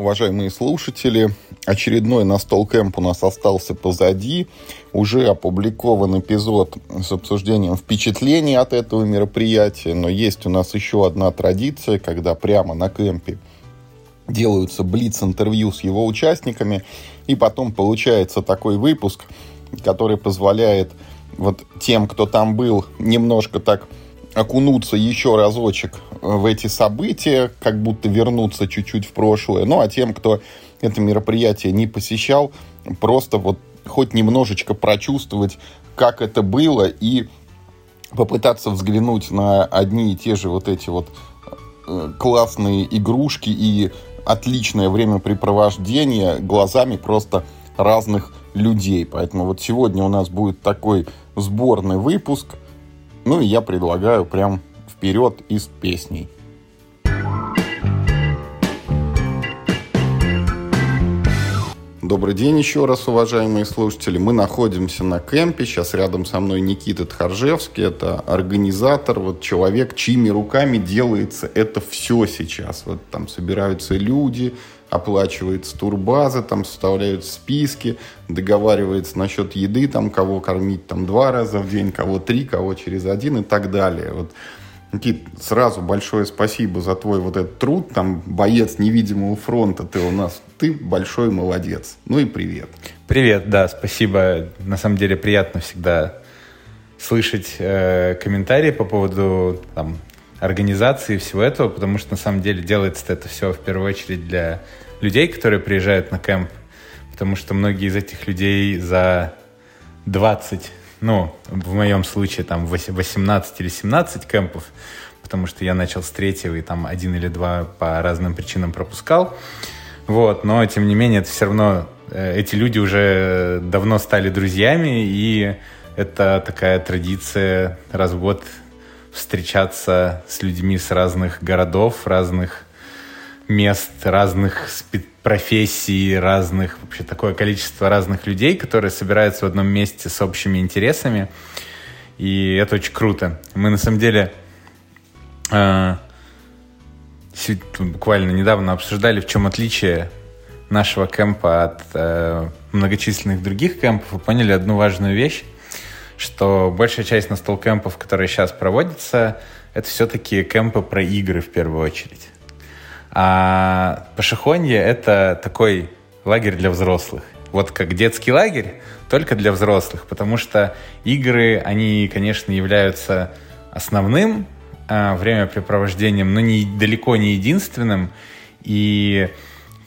Уважаемые слушатели, очередной настол кэмп у нас остался позади. Уже опубликован эпизод с обсуждением впечатлений от этого мероприятия, но есть у нас еще одна традиция, когда прямо на кемпе делаются блиц-интервью с его участниками, и потом получается такой выпуск, который позволяет вот тем, кто там был, немножко так окунуться еще разочек в эти события, как будто вернуться чуть-чуть в прошлое. Ну, а тем, кто это мероприятие не посещал, просто вот хоть немножечко прочувствовать, как это было, и попытаться взглянуть на одни и те же вот эти вот э, классные игрушки и отличное времяпрепровождение глазами просто разных людей. Поэтому вот сегодня у нас будет такой сборный выпуск. Ну и я предлагаю прям вперед из песней. Добрый день еще раз, уважаемые слушатели. Мы находимся на кемпе. Сейчас рядом со мной Никита Тхаржевский. Это организатор, вот человек, чьими руками делается это все сейчас. Вот там собираются люди, оплачивается турбаза, там составляют списки, договаривается насчет еды, там кого кормить там два раза в день, кого три, кого через один и так далее. Вот Никит, сразу большое спасибо за твой вот этот труд, там, боец невидимого фронта ты у нас, ты большой молодец. Ну и привет. Привет, да, спасибо. На самом деле приятно всегда слышать э, комментарии по поводу там, организации и всего этого, потому что на самом деле делается это все в первую очередь для людей, которые приезжают на кемп, потому что многие из этих людей за 20 ну, в моем случае там 18 или 17 кемпов, потому что я начал с третьего и там один или два по разным причинам пропускал. Вот, но тем не менее, это все равно, э, эти люди уже давно стали друзьями, и это такая традиция раз в год встречаться с людьми с разных городов, разных мест, разных профессий, разных, вообще такое количество разных людей, которые собираются в одном месте с общими интересами. И это очень круто. Мы на самом деле э, буквально недавно обсуждали, в чем отличие нашего кемпа от э, многочисленных других кемпов и поняли одну важную вещь, что большая часть настол кемпов, которые сейчас проводятся, это все-таки кемпы про игры в первую очередь. А Пашихонье — это такой лагерь для взрослых. Вот как детский лагерь, только для взрослых, потому что игры, они, конечно, являются основным э, времяпрепровождением, но не, далеко не единственным. И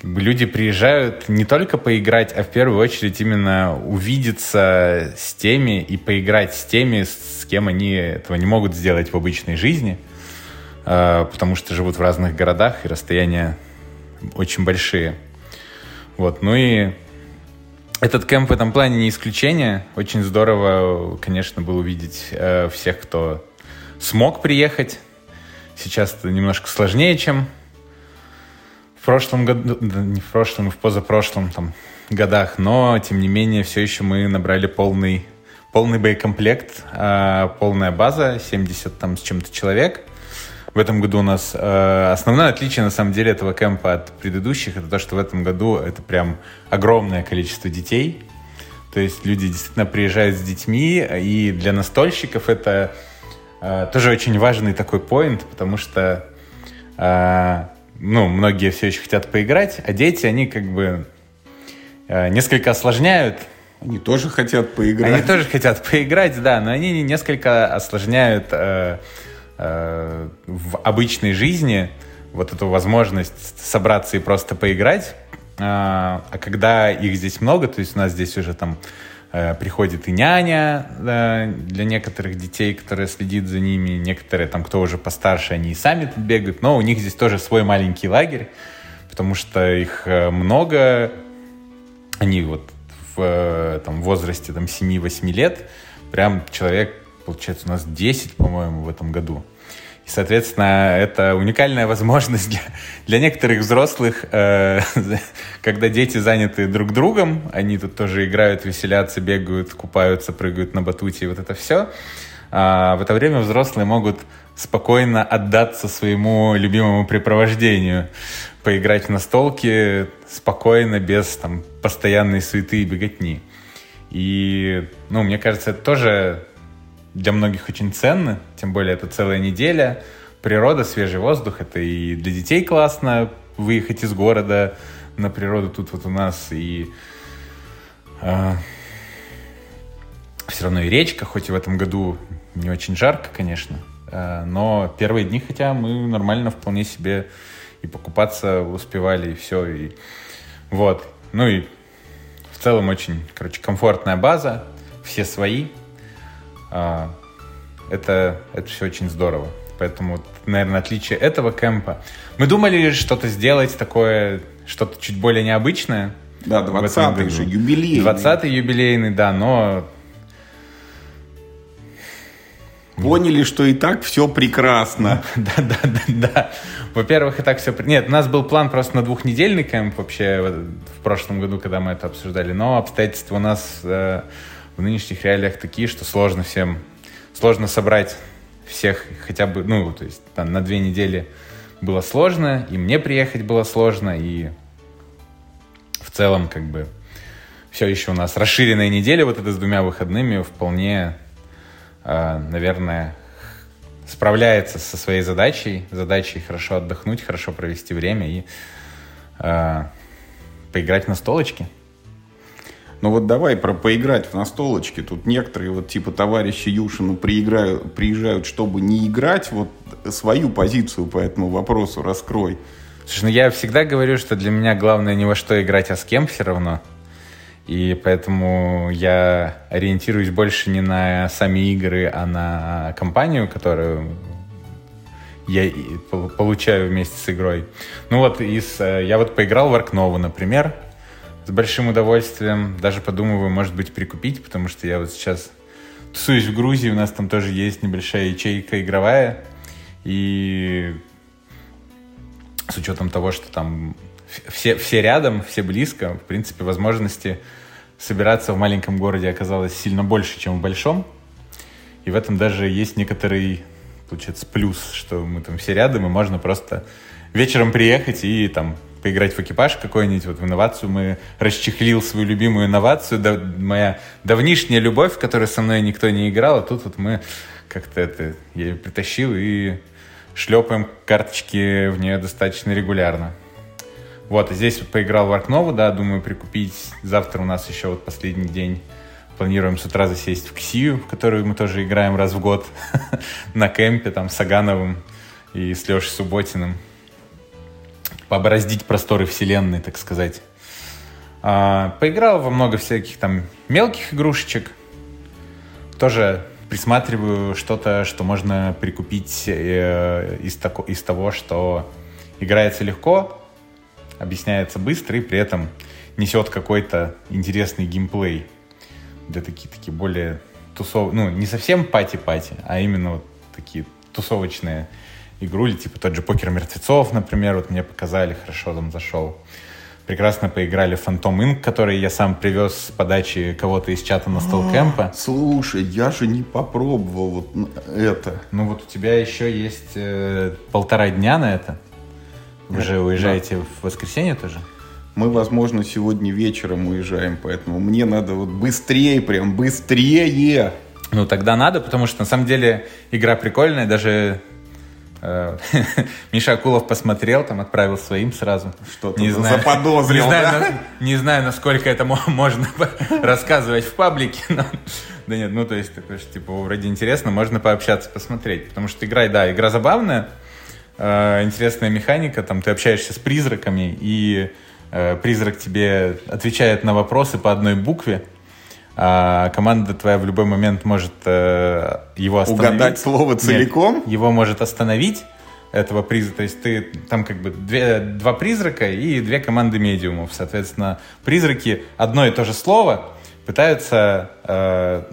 люди приезжают не только поиграть, а в первую очередь именно увидеться с теми и поиграть с теми, с кем они этого не могут сделать в обычной жизни — Э, потому что живут в разных городах и расстояния очень большие. Вот, ну и этот кемп в этом плане не исключение. Очень здорово, конечно, было увидеть э, всех, кто смог приехать. Сейчас это немножко сложнее, чем в прошлом году, не в прошлом, в позапрошлом там, годах, но, тем не менее, все еще мы набрали полный, полный боекомплект, э, полная база, 70 там с чем-то человек – в этом году у нас э, основное отличие на самом деле этого кемпа от предыдущих это то, что в этом году это прям огромное количество детей. То есть люди действительно приезжают с детьми, и для настольщиков это э, тоже очень важный такой поинт, потому что э, ну, многие все еще хотят поиграть, а дети, они как бы э, несколько осложняют они тоже хотят поиграть. Они тоже хотят поиграть, да, но они несколько осложняют э, Э, в обычной жизни вот эту возможность собраться и просто поиграть. А, а когда их здесь много, то есть у нас здесь уже там приходит и няня для некоторых детей, которая следит за ними, некоторые там, кто уже постарше, они и сами тут бегают, но у них здесь тоже свой маленький лагерь, потому что их э, много, они вот в там, возрасте там, 7-8 лет, прям человек получается, у нас 10, по-моему, в этом году. И, соответственно, это уникальная возможность для, для некоторых взрослых, э, когда дети заняты друг другом, они тут тоже играют, веселятся, бегают, купаются, прыгают на батуте, и вот это все. А в это время взрослые могут спокойно отдаться своему любимому препровождению, поиграть в настолки спокойно, без там постоянной суеты и беготни. И, ну, мне кажется, это тоже для многих очень ценно, тем более это целая неделя, природа, свежий воздух, это и для детей классно выехать из города на природу тут вот у нас, и э, все равно и речка, хоть и в этом году не очень жарко, конечно, э, но первые дни, хотя мы нормально вполне себе и покупаться успевали, и все, и вот. Ну и в целом очень, короче, комфортная база, все свои. Э, это, это все очень здорово. Поэтому, наверное, отличие этого кемпа. Мы думали что-то сделать такое, что-то чуть более необычное. Да, 20-й же, юбилейный. 20-й юбилейный, да, но Поняли, что и так все прекрасно. Да, да, да, да. Во-первых, и так все... Нет, у нас был план просто на двухнедельный кемп вообще в прошлом году, когда мы это обсуждали, но обстоятельства у нас э, в нынешних реалиях такие, что сложно всем... Сложно собрать всех хотя бы, ну, то есть там на две недели было сложно, и мне приехать было сложно, и в целом как бы все еще у нас расширенная неделя вот эта с двумя выходными вполне Э, наверное, справляется со своей задачей, задачей хорошо отдохнуть, хорошо провести время и э, поиграть на столочке. Ну вот давай про поиграть в настолочке. Тут некоторые вот типа товарищи Юшину прииграют, приезжают, чтобы не играть. Вот свою позицию по этому вопросу раскрой. Слушай, ну я всегда говорю, что для меня главное не во что играть, а с кем все равно. И поэтому я ориентируюсь больше не на сами игры, а на компанию, которую я получаю вместе с игрой. Ну вот, из, э, я вот поиграл в Аркнову, например, с большим удовольствием. Даже подумываю, может быть, прикупить, потому что я вот сейчас тусуюсь в Грузии, у нас там тоже есть небольшая ячейка игровая. И с учетом того, что там все, все рядом, все близко. В принципе, возможности собираться в маленьком городе оказалось сильно больше, чем в большом. И в этом даже есть некоторый, получается, плюс, что мы там все рядом, и можно просто вечером приехать и там поиграть в экипаж какой-нибудь, вот в инновацию мы расчехлил свою любимую инновацию, да, моя давнишняя любовь, в которой со мной никто не играл, а тут вот мы как-то это, я ее притащил и шлепаем карточки в нее достаточно регулярно. Вот, и здесь вот поиграл в Аркнову, да, думаю прикупить. Завтра у нас еще вот последний день. Планируем с утра засесть в Ксию, в которую мы тоже играем раз в год на кемпе, там, с Агановым и с Лешей Субботиным. Побороздить просторы вселенной, так сказать. А, поиграл во много всяких там мелких игрушечек. Тоже присматриваю что-то, что можно прикупить э, из, тако, из того, что играется легко, объясняется быстро и при этом несет какой-то интересный геймплей. Для такие более тусов... Ну, не совсем пати-пати, а именно вот такие тусовочные игрули, типа тот же покер мертвецов, например, вот мне показали, хорошо там зашел. Прекрасно поиграли в Phantom Inc., который я сам привез с подачи кого-то из чата на стол кемпа. А, слушай, я же не попробовал вот это. Ну вот у тебя еще есть э, полтора дня на это. Вы же уезжаете да. в воскресенье тоже? Мы, возможно, сегодня вечером уезжаем, поэтому мне надо вот быстрее, прям быстрее. Ну, тогда надо, потому что, на самом деле, игра прикольная, даже Миша Акулов посмотрел, там отправил своим сразу. Что-то не знаю, заподозрил, не знаю, да? на, не знаю, насколько это можно рассказывать в паблике, но... Да нет, ну, то есть, типа, вроде интересно, можно пообщаться, посмотреть, потому что игра, да, игра забавная, э, интересная механика, там ты общаешься с призраками, и э, призрак тебе отвечает на вопросы по одной букве, а команда твоя в любой момент может э, его остановить. Угадать слово целиком? Нет, его может остановить, этого призрака. То есть ты там как бы две, два призрака и две команды медиумов. Соответственно, призраки одно и то же слово пытаются э,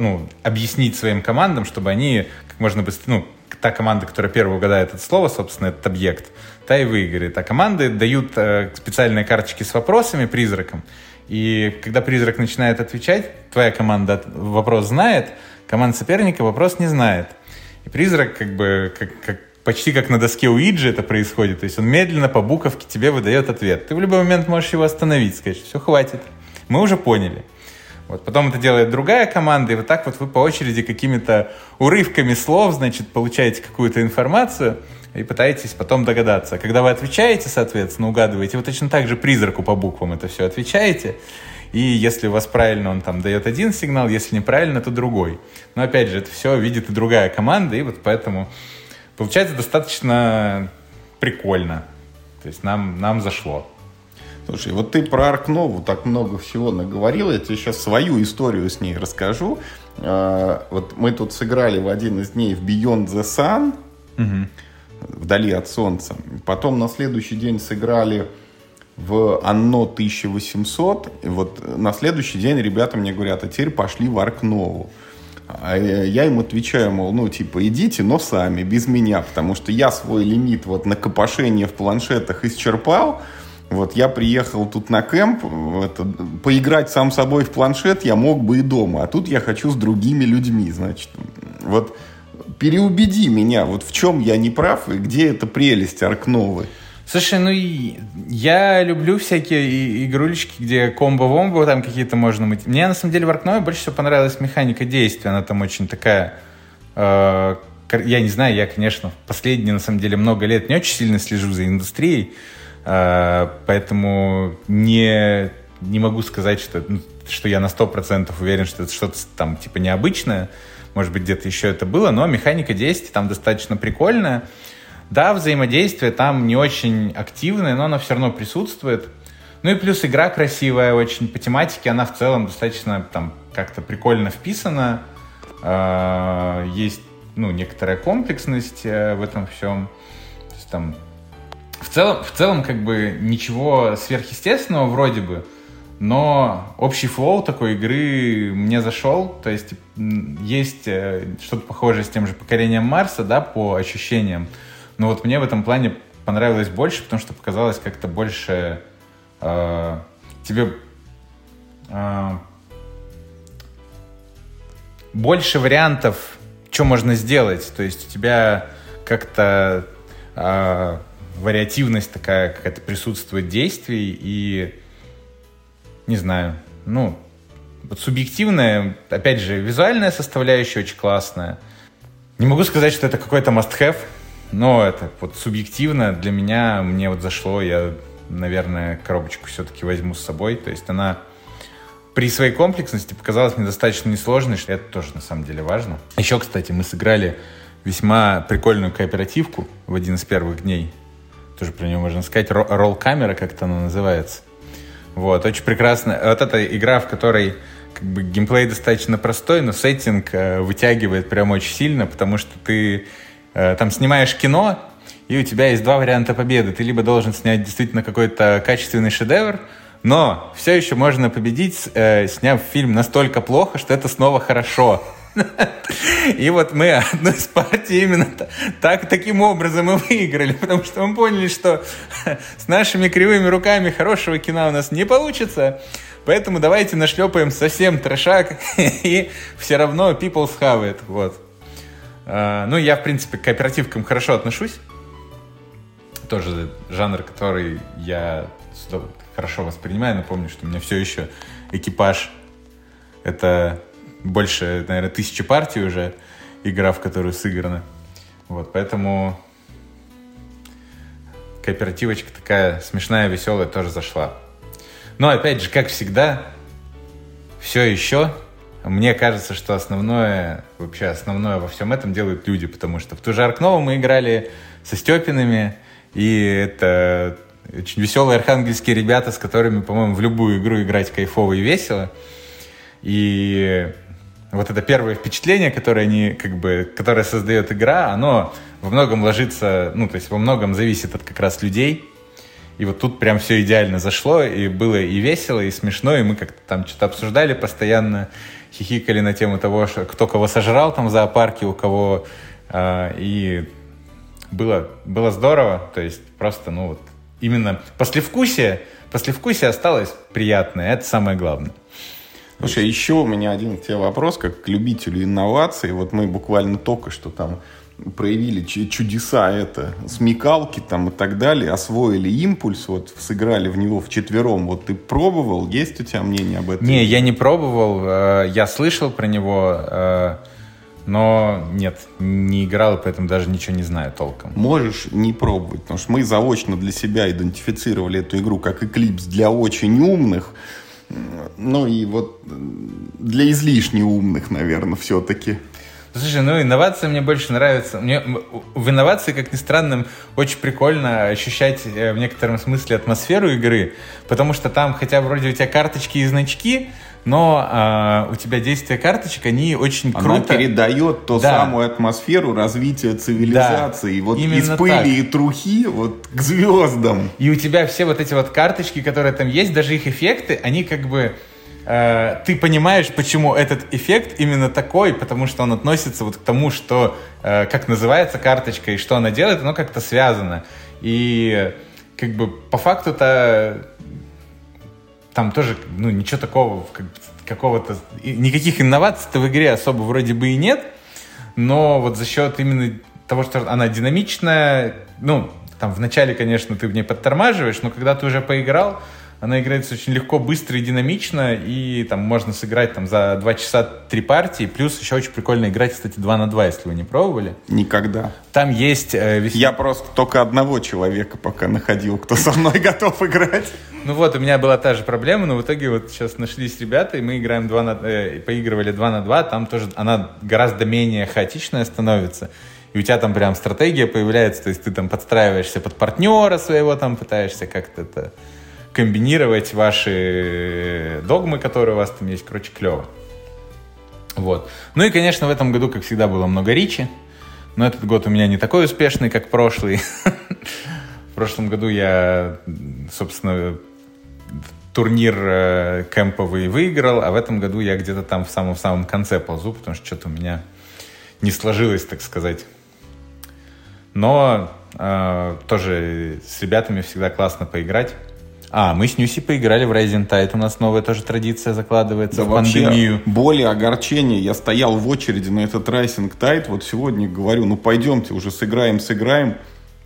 ну, объяснить своим командам, чтобы они как можно быстрее, ну, та команда, которая первая угадает это слово, собственно, этот объект, та и выиграет. А команды дают э, специальные карточки с вопросами призракам. И когда призрак начинает отвечать, твоя команда вопрос знает, команда соперника вопрос не знает. И призрак как бы как, как, почти как на доске Уиджи это происходит. То есть он медленно по буковке тебе выдает ответ. Ты в любой момент можешь его остановить, сказать, все, хватит. Мы уже поняли. Вот. Потом это делает другая команда, и вот так вот вы по очереди какими-то урывками слов, значит, получаете какую-то информацию и пытаетесь потом догадаться. Когда вы отвечаете, соответственно, угадываете, вы точно так же призраку по буквам это все отвечаете. И если у вас правильно, он там дает один сигнал, если неправильно, то другой. Но опять же, это все видит и другая команда, и вот поэтому получается достаточно прикольно. То есть нам, нам зашло. Слушай, вот ты про Аркнову так много всего наговорил, я тебе сейчас свою историю с ней расскажу. А, вот мы тут сыграли в один из дней в Beyond the Sun, угу. Вдали от Солнца. Потом на следующий день сыграли в Анно 1800. И вот на следующий день ребята мне говорят, а теперь пошли в Аркнову. А я им отвечаю, мол, ну, типа, идите, но сами, без меня, потому что я свой лимит вот на копошение в планшетах исчерпал, вот я приехал тут на кемп, это, поиграть сам собой в планшет я мог бы и дома, а тут я хочу с другими людьми, значит. Вот переубеди меня, вот в чем я не прав и где эта прелесть Аркновы. Слушай, ну я люблю всякие игрулечки, где комбо-вомбо там какие-то можно мыть. Мне на самом деле в Аркнове больше всего понравилась механика действия. Она там очень такая... Э, я не знаю, я, конечно, последние, на самом деле, много лет не очень сильно слежу за индустрией, э, поэтому не, не могу сказать, что, ну, что я на 100% уверен, что это что-то там типа необычное. Может быть, где-то еще это было, но механика действий там достаточно прикольная. Да, взаимодействие там не очень активное, но оно все равно присутствует. Ну и плюс игра красивая очень. По тематике она в целом достаточно там как-то прикольно вписана. А, есть ну, некоторая комплексность э, в этом всем. То есть там в целом, в целом как бы ничего сверхъестественного вроде бы, но общий флоу такой игры мне зашел. То есть есть э, что-то похожее с тем же покорением Марса, да, по ощущениям. Но вот мне в этом плане понравилось больше, потому что показалось как-то больше э, тебе э, больше вариантов, что можно сделать. То есть у тебя как-то э, вариативность такая какая-то присутствует действий и не знаю, ну, субъективная, опять же, визуальная составляющая очень классная. Не могу сказать, что это какой-то must-have, но это вот субъективно для меня, мне вот зашло, я, наверное, коробочку все-таки возьму с собой. То есть она при своей комплексности показалась мне достаточно несложной, что это тоже на самом деле важно. Еще, кстати, мы сыграли весьма прикольную кооперативку в один из первых дней. Тоже про нее можно сказать. Ролл-камера, как-то она называется. Вот, очень прекрасно. Вот эта игра, в которой как бы геймплей достаточно простой, но сеттинг э, вытягивает прям очень сильно, потому что ты Э, там снимаешь кино, и у тебя есть два варианта победы. Ты либо должен снять действительно какой-то качественный шедевр, но все еще можно победить, э, сняв фильм настолько плохо, что это снова хорошо. И вот мы одну из партий именно так, таким образом и выиграли, потому что мы поняли, что с нашими кривыми руками хорошего кино у нас не получится, поэтому давайте нашлепаем совсем трешак, и все равно have it. Вот. А, ну, я, в принципе, к кооперативкам хорошо отношусь. Тоже жанр, который я хорошо воспринимаю. Напомню, что у меня все еще экипаж. Это больше, наверное, тысячи партий уже игра, в которую сыграно. Вот, поэтому кооперативочка такая смешная, веселая тоже зашла. Но, опять же, как всегда, все еще мне кажется, что основное, вообще основное во всем этом делают люди, потому что в ту же Аркнову мы играли со Степинами, и это очень веселые архангельские ребята, с которыми, по-моему, в любую игру играть кайфово и весело. И вот это первое впечатление, которое они, как бы, которое создает игра, оно во многом ложится, ну, то есть во многом зависит от как раз людей. И вот тут прям все идеально зашло, и было и весело, и смешно, и мы как-то там что-то обсуждали постоянно, хихикали на тему того, что кто кого сожрал там в зоопарке, у кого... Э, и было, было здорово, то есть просто, ну вот, именно послевкусие, послевкусие осталось приятное, это самое главное. Слушай, еще у меня один к тебе вопрос, как к любителю инноваций. Вот мы буквально только что там проявили чудеса это, смекалки там и так далее, освоили импульс, вот сыграли в него в четвером. Вот ты пробовал? Есть у тебя мнение об этом? Не, я не пробовал. Э, я слышал про него, э, но нет, не играл, поэтому даже ничего не знаю толком. Можешь не пробовать, потому что мы заочно для себя идентифицировали эту игру как Eclipse для очень умных, ну и вот для излишне умных, наверное, все-таки. Слушай, ну инновации мне больше нравятся. Мне в инновации, как ни странно, очень прикольно ощущать э, в некотором смысле атмосферу игры, потому что там, хотя вроде у тебя карточки и значки, но а, у тебя действия карточек, они очень Она круто... Она передает ту да. самую атмосферу развития цивилизации. Да. Вот Именно из пыли так. и трухи вот к звездам. И у тебя все вот эти вот карточки, которые там есть, даже их эффекты, они как бы э, ты понимаешь, почему этот эффект именно такой, потому что он относится вот к тому, что э, как называется карточка и что она делает, оно как-то связано. И как бы по факту-то там тоже, ну, ничего такого, как, какого-то, никаких инноваций-то в игре особо вроде бы и нет, но вот за счет именно того, что она динамичная, ну, там вначале, конечно, ты в ней подтормаживаешь, но когда ты уже поиграл, она играется очень легко, быстро и динамично, и там можно сыграть там за 2 часа три партии. Плюс еще очень прикольно играть, кстати, 2 на 2, если вы не пробовали. Никогда. Там есть... Э, весьма... Я просто только одного человека пока находил, кто со мной готов играть. Ну вот, у меня была та же проблема, но в итоге вот сейчас нашлись ребята, и мы играем 2 на... Э, поигрывали 2 на 2, там тоже она гораздо менее хаотичная становится и у тебя там прям стратегия появляется, то есть ты там подстраиваешься под партнера своего, там пытаешься как-то это комбинировать ваши догмы, которые у вас там есть. Короче, клево. Вот. Ну и, конечно, в этом году, как всегда, было много речи. Но этот год у меня не такой успешный, как прошлый. В прошлом году я, собственно, турнир э, кемповый выиграл, а в этом году я где-то там в самом-самом конце ползу, потому что что-то у меня не сложилось, так сказать. Но э, тоже с ребятами всегда классно поиграть. А, мы с Нюси поиграли в Rising Tide. У нас новая тоже традиция закладывается да в пандемию. Более огорчение. Я стоял в очереди на этот Rising Tide. Вот сегодня говорю, ну пойдемте уже сыграем, сыграем.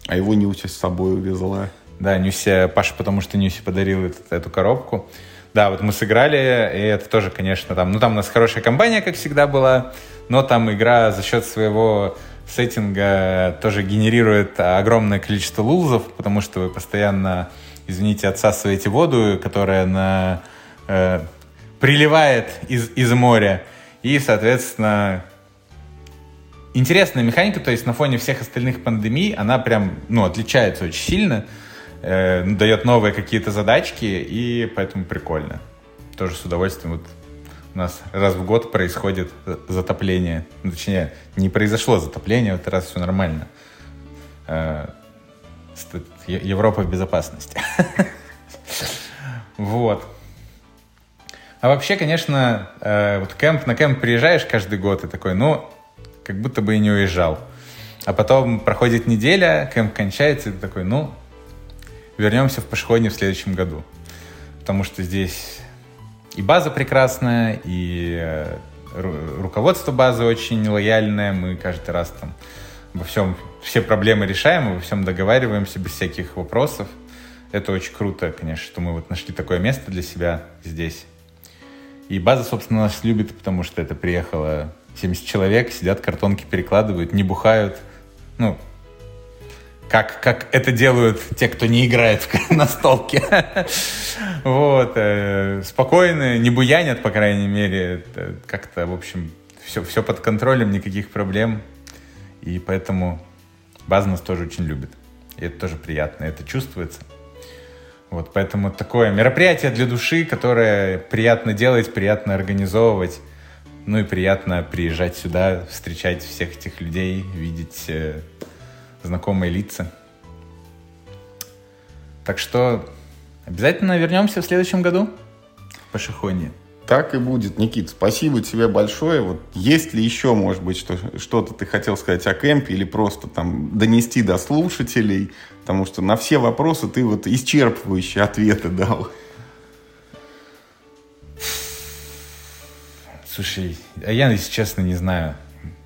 А его Нюся с собой увезла. Да, Нюся, Паша, потому что Нюси подарил эту, эту коробку. Да, вот мы сыграли, и это тоже, конечно, там, ну там у нас хорошая компания, как всегда была, но там игра за счет своего сеттинга тоже генерирует огромное количество лузов, потому что вы постоянно извините, отсасываете воду, которая на, э, приливает из, из моря. И, соответственно, интересная механика, то есть на фоне всех остальных пандемий она прям, ну, отличается очень сильно, э, дает новые какие-то задачки, и поэтому прикольно. Тоже с удовольствием вот у нас раз в год происходит затопление. Ну, точнее, не произошло затопление, в этот раз все нормально. Э, Европа в безопасности. Вот. А вообще, конечно, э, вот кемп, на кемп приезжаешь каждый год и такой, ну, как будто бы и не уезжал. А потом проходит неделя, кемп кончается, и ты такой, ну, вернемся в Пашходне в следующем году. Потому что здесь и база прекрасная, и э, руководство базы очень лояльное. Мы каждый раз там во всем все проблемы решаем, во всем договариваемся без всяких вопросов. Это очень круто, конечно, что мы вот нашли такое место для себя здесь. И база, собственно, нас любит, потому что это приехало 70 человек, сидят, картонки перекладывают, не бухают. Ну, как, как это делают те, кто не играет в настолке. Вот. Э, спокойно, не буянят, по крайней мере. Как-то, в общем, все, все под контролем, никаких проблем. И поэтому база нас тоже очень любит. И это тоже приятно, это чувствуется. Вот, поэтому такое мероприятие для души, которое приятно делать, приятно организовывать. Ну и приятно приезжать сюда, встречать всех этих людей, видеть э, знакомые лица. Так что обязательно вернемся в следующем году по Шихоне. Так и будет, Никит. Спасибо тебе большое. Вот есть ли еще, может быть, что, что-то ты хотел сказать о кемпе или просто там донести до слушателей? Потому что на все вопросы ты вот исчерпывающие ответы дал. Слушай, а я, если честно, не знаю.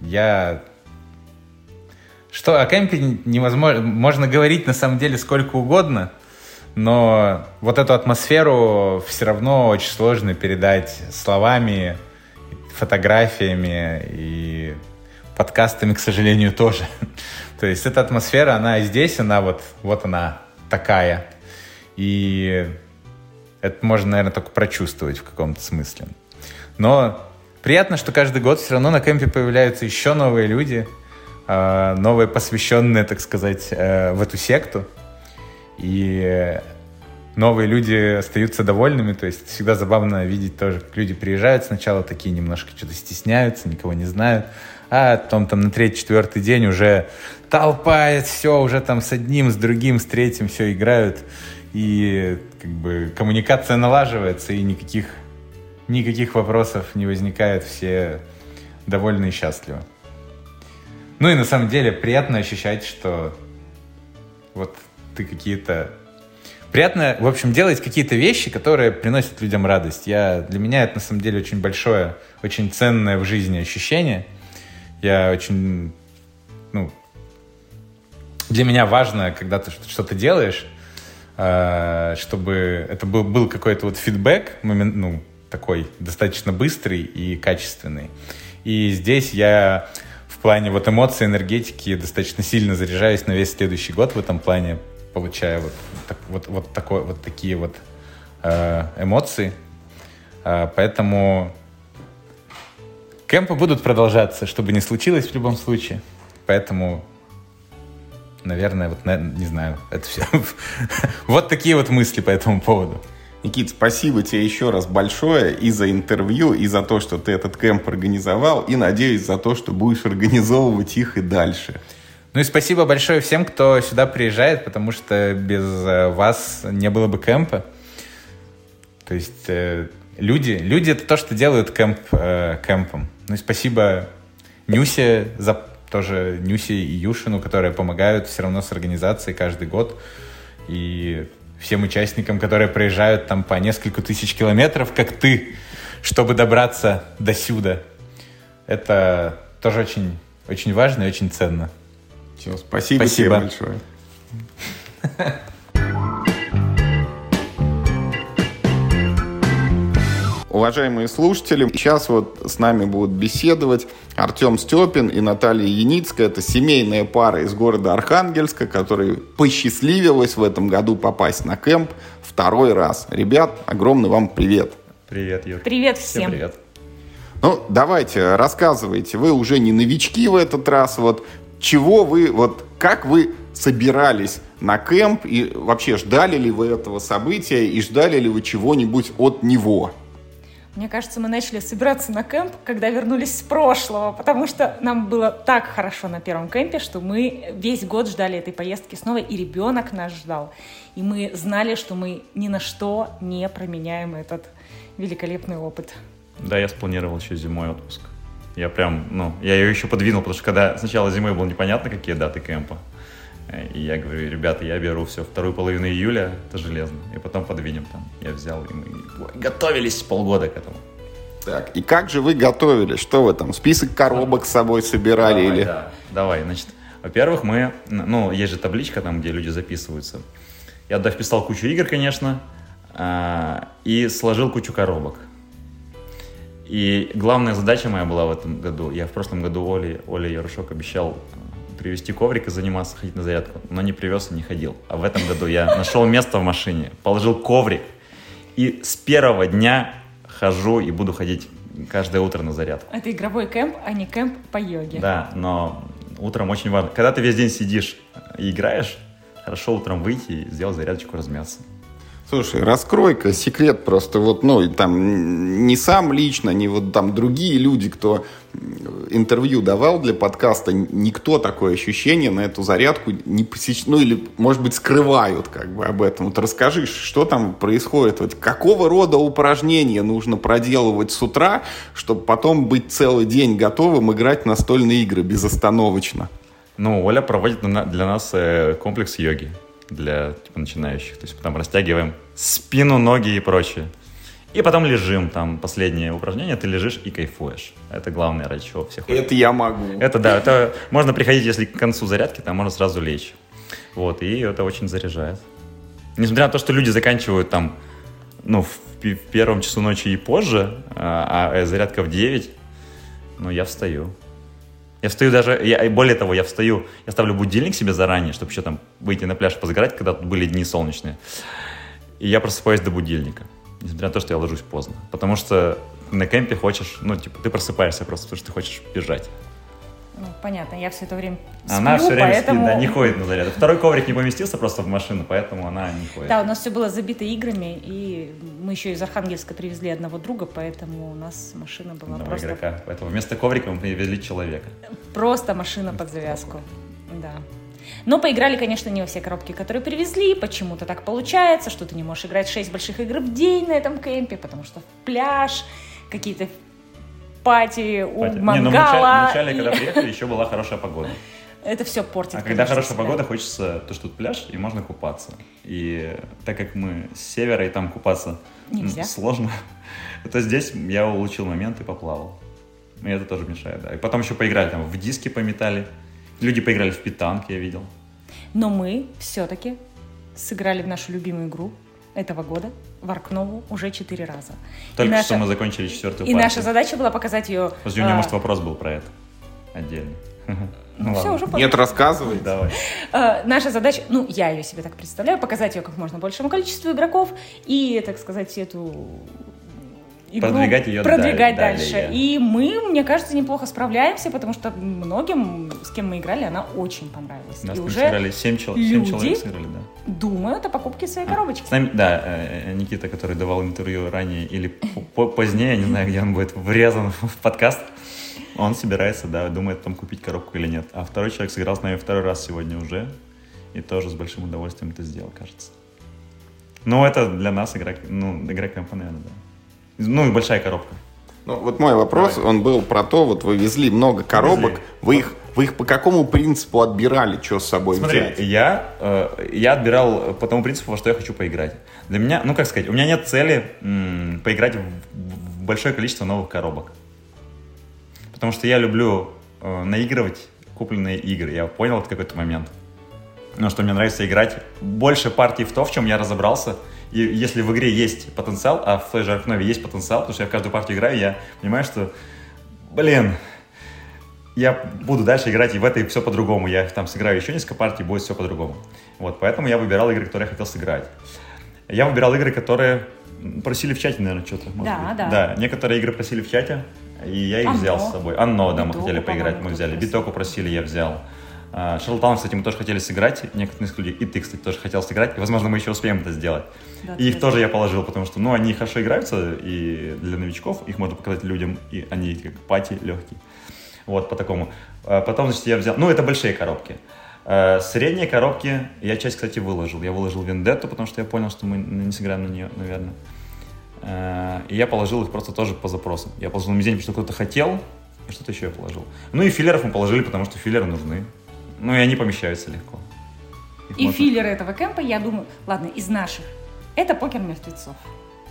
Я... Что, о кемпе невозможно... Можно говорить, на самом деле, сколько угодно, но вот эту атмосферу все равно очень сложно передать словами, фотографиями и подкастами, к сожалению, тоже. То есть эта атмосфера, она здесь, она вот, вот она такая. И это можно, наверное, только прочувствовать в каком-то смысле. Но приятно, что каждый год все равно на кемпе появляются еще новые люди, а, новые посвященные, так сказать, э, в эту секту. И новые люди остаются довольными, то есть всегда забавно видеть тоже, как люди приезжают сначала такие немножко что-то стесняются, никого не знают, а потом там на третий-четвертый день уже толпа, все, уже там с одним, с другим, с третьим все играют, и как бы коммуникация налаживается, и никаких, никаких вопросов не возникает, все довольны и счастливы. Ну и на самом деле приятно ощущать, что вот ты какие-то приятно, в общем, делать какие-то вещи, которые приносят людям радость. Я, для меня это, на самом деле, очень большое, очень ценное в жизни ощущение. Я очень, ну, для меня важно, когда ты что-то делаешь, э, чтобы это был, был какой-то вот фидбэк, ну, такой достаточно быстрый и качественный. И здесь я в плане вот эмоций, энергетики достаточно сильно заряжаюсь на весь следующий год в этом плане, получая вот, так, вот, вот, такой, вот такие вот э, эмоции. Э, поэтому кемпы будут продолжаться, чтобы не случилось в любом случае. Поэтому, наверное, вот, не знаю, это все. вот такие вот мысли по этому поводу. Никит, спасибо тебе еще раз большое и за интервью, и за то, что ты этот кемп организовал, и надеюсь за то, что будешь организовывать их и дальше. Ну и спасибо большое всем, кто сюда приезжает, потому что без э, вас не было бы кемпа. То есть э, люди, люди это то, что делают кемп э, кемпом. Ну и спасибо Нюсе за тоже Нюсе и Юшину, которые помогают все равно с организацией каждый год. И всем участникам, которые приезжают там по несколько тысяч километров, как ты, чтобы добраться до сюда. Это тоже очень, очень важно и очень ценно. Все, спасибо, спасибо. тебе большое. Уважаемые слушатели, сейчас вот с нами будут беседовать Артем Степин и Наталья Яницкая. Это семейная пара из города Архангельска, которая посчастливилась в этом году попасть на кемп второй раз. Ребят, огромный вам привет. Привет, Юр. Привет всем. всем привет. Ну, давайте, рассказывайте. Вы уже не новички в этот раз. Вот чего вы, вот как вы собирались на кемп и вообще ждали ли вы этого события и ждали ли вы чего-нибудь от него? Мне кажется, мы начали собираться на кемп, когда вернулись с прошлого, потому что нам было так хорошо на первом кемпе, что мы весь год ждали этой поездки снова, и ребенок нас ждал. И мы знали, что мы ни на что не променяем этот великолепный опыт. Да, я спланировал еще зимой отпуск. Я прям, ну, я ее еще подвинул, потому что когда сначала зимой было непонятно, какие даты кемпа, и я говорю, ребята, я беру все вторую половину июля, это железно, и потом подвинем там. Я взял, и мы готовились полгода к этому. Так, и как же вы готовились? Что вы там, список коробок с собой собирали давай, или? Да, давай, значит, во-первых, мы, ну, есть же табличка там, где люди записываются. Я туда вписал кучу игр, конечно, а, и сложил кучу коробок. И главная задача моя была в этом году, я в прошлом году Оле, Оле Ярошок обещал э, привезти коврик и заниматься, ходить на зарядку, но не привез и не ходил. А в этом году я нашел место в машине, положил коврик, и с первого дня хожу и буду ходить каждое утро на зарядку. Это игровой кемп, а не кемп по йоге. Да, но утром очень важно. Когда ты весь день сидишь и играешь, хорошо утром выйти и сделать зарядочку, размяться. Слушай, раскрой-ка секрет просто вот, ну, там, не сам лично, не вот там другие люди, кто интервью давал для подкаста, никто такое ощущение на эту зарядку не посещает, ну, или, может быть, скрывают как бы об этом. Вот расскажи, что там происходит, вот какого рода упражнения нужно проделывать с утра, чтобы потом быть целый день готовым играть настольные игры безостановочно? Ну, Оля проводит для нас э, комплекс йоги для типа, начинающих. То есть там растягиваем спину, ноги и прочее. И потом лежим, там, последнее упражнение, ты лежишь и кайфуешь. Это главное, ради чего всех ходят. Это я могу. Это да, это можно приходить, если к концу зарядки, там можно сразу лечь. Вот, и это очень заряжает. Несмотря на то, что люди заканчивают там, ну, в, первом часу ночи и позже, а, а зарядка в 9, ну, я встаю. Я встаю даже, я, более того, я встаю, я ставлю будильник себе заранее, чтобы еще там выйти на пляж позагорать, когда тут были дни солнечные. И я просыпаюсь до будильника, несмотря на то, что я ложусь поздно. Потому что на кемпе хочешь, ну, типа, ты просыпаешься просто, потому что ты хочешь бежать. Ну, понятно, я все это время Она сплю, все время поэтому... спит, да, не ходит на заряд. Второй коврик не поместился просто в машину, поэтому она не ходит. Да, у нас все было забито играми, и мы еще из Архангельска привезли одного друга, поэтому у нас машина была Одного просто, игрока. Поэтому вместо коврика мы привезли человека. просто машина под завязку. Да. Но поиграли, конечно, не во все коробки, которые привезли. Почему-то так получается, что ты не можешь играть 6 больших игр в день на этом кемпе, потому что в пляж, какие-то пати у Патя. Не, ну, в мангала. начале, и- когда приехали, еще была хорошая погода. Это все портит. А когда хорошая себя. погода, хочется то, что тут пляж, и можно купаться. И так как мы с севера, и там купаться Нельзя. сложно, то здесь я улучил момент и поплавал. И это тоже мешает, да. И потом еще поиграли, там в диски пометали. Люди поиграли в питанг, я видел. Но мы все-таки сыграли в нашу любимую игру этого года, в Аркнову, уже четыре раза. Только и наша, что мы закончили четвертую и партию. наша задача была показать ее... Подожди, у меня, а, может, вопрос был про это отдельный. ну, ладно. все, уже. Нет, рассказывай. Давай. А, наша задача, ну, я ее себе так представляю, показать ее как можно большему количеству игроков и, так сказать, эту игру Продвигать её продвигать далее, дальше. далее. И мы, мне кажется, неплохо справляемся, потому что многим, с кем мы играли, она очень понравилась. Нас и уже сыграли 7, люди- человек сыграли, да. думают о покупке своей коробочки. С нами, да, э, э, Никита, который давал интервью ранее или по- позднее, я не знаю, где он будет врезан в подкаст, он собирается, да, думает там купить коробку или нет. А второй человек сыграл с нами второй раз сегодня уже, и тоже с большим удовольствием это сделал, кажется. Ну, это для нас игра, ну, игра кэмпа, наверное, да. Ну, и большая коробка. Ну, вот мой вопрос, он был про то, вот вы везли много коробок, Везли. вы их, вы их по какому принципу отбирали, что с собой Смотри, взять? я, э, я отбирал по тому принципу, во что я хочу поиграть. Для меня, ну как сказать, у меня нет цели м, поиграть в, в большое количество новых коробок. Потому что я люблю э, наигрывать купленные игры. Я понял это какой-то момент. Ну, что мне нравится играть больше партий в то, в чем я разобрался. И если в игре есть потенциал, а в той же Аркнове есть потенциал, потому что я в каждую партию играю, я понимаю, что, блин, я буду дальше играть и в этой все по-другому. Я там сыграю еще несколько партий, будет все по-другому. Вот, поэтому я выбирал игры, которые я хотел сыграть. Я выбирал игры, которые просили в чате, наверное, что-то. Да, быть. да. Да, некоторые игры просили в чате, и я их Анно. взял с собой. Анно, да, мы хотели поиграть, мы взяли. Битоку просили, я взял. А, Шарлтаун, кстати, мы тоже хотели сыграть, некоторые людей, и ты, кстати, тоже хотел сыграть, и, возможно, мы еще успеем это сделать. Да, и их тоже я положил, потому что, ну, они хорошо играются, и для новичков их можно показать людям, и они как пати легкие. Вот, по такому. А Потом, значит, я взял... Ну, это большие коробки. А, Средние коробки я часть, кстати, выложил. Я выложил Вендетту, потому что я понял, что мы не сыграем на нее, наверное. И я положил их просто тоже по запросам. Я положил на мизень, потому что кто-то хотел, и что-то еще я положил. Ну и филлеров мы положили, потому что филлеры нужны. Ну и они помещаются легко. Их И можно- филлеры этого кемпа, я думаю, ладно, из наших, это покер мертвецов.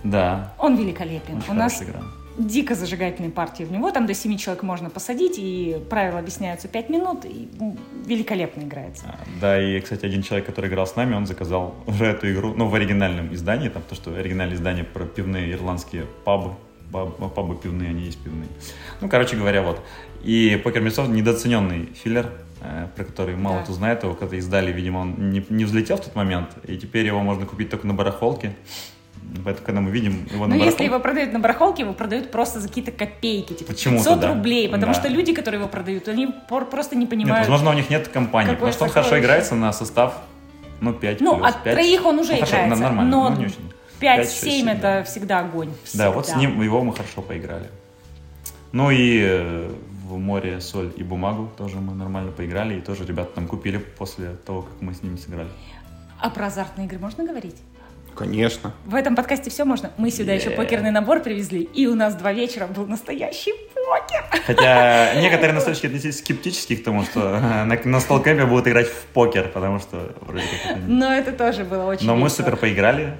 Да, Он великолепен. очень У нас игра. дико зажигательные партии в него. Там до 7 человек можно посадить, и правила объясняются 5 минут, и м, великолепно играется. А, Да, и, кстати, один человек, который играл с нами, он заказал уже эту игру, ну, в оригинальном издании, там, то, что оригинальное издание про пивные ирландские пабы, паб- ну, пабы пивные, они есть пивные. Ну, короче говоря, вот. И «Покер мертвецов» недооцененный филлер, про который мало Да. кто знает, его когда издали, видимо, он не, не взлетел в тот момент, и теперь его можно купить только на барахолке. Поэтому, когда мы видим его на Но Ну, если барахолке- его продают на барахолке, его продают просто за какие-то копейки, типа Почему-то, 500 да. рублей, потому Да. что люди, которые его продают, они просто не Нет, понимают. возможно, у них нет компании, потому что он хорошо играется на состав, ну, 5 ну, плюс, от 5. троих он уже Ну, хорошо, играется, нормально, но ну, не очень. 5-7 5-6, это да. всегда огонь. Да, вот с Всегда. ним его мы хорошо поиграли. Ну и э, в море соль и бумагу тоже мы нормально поиграли, и тоже ребята там купили после того, как мы с ними сыграли. А про азартные игры можно говорить? Конечно. В этом подкасте все можно. Мы сюда еще Yeah. покерный набор привезли, и у нас два вечера был настоящий покер. Хотя некоторые настольщики отнеслись скептически к тому, что э, на, на столкэмпе будут играть в покер, потому что вроде как это Но это тоже было очень Но мы весело. супер поиграли.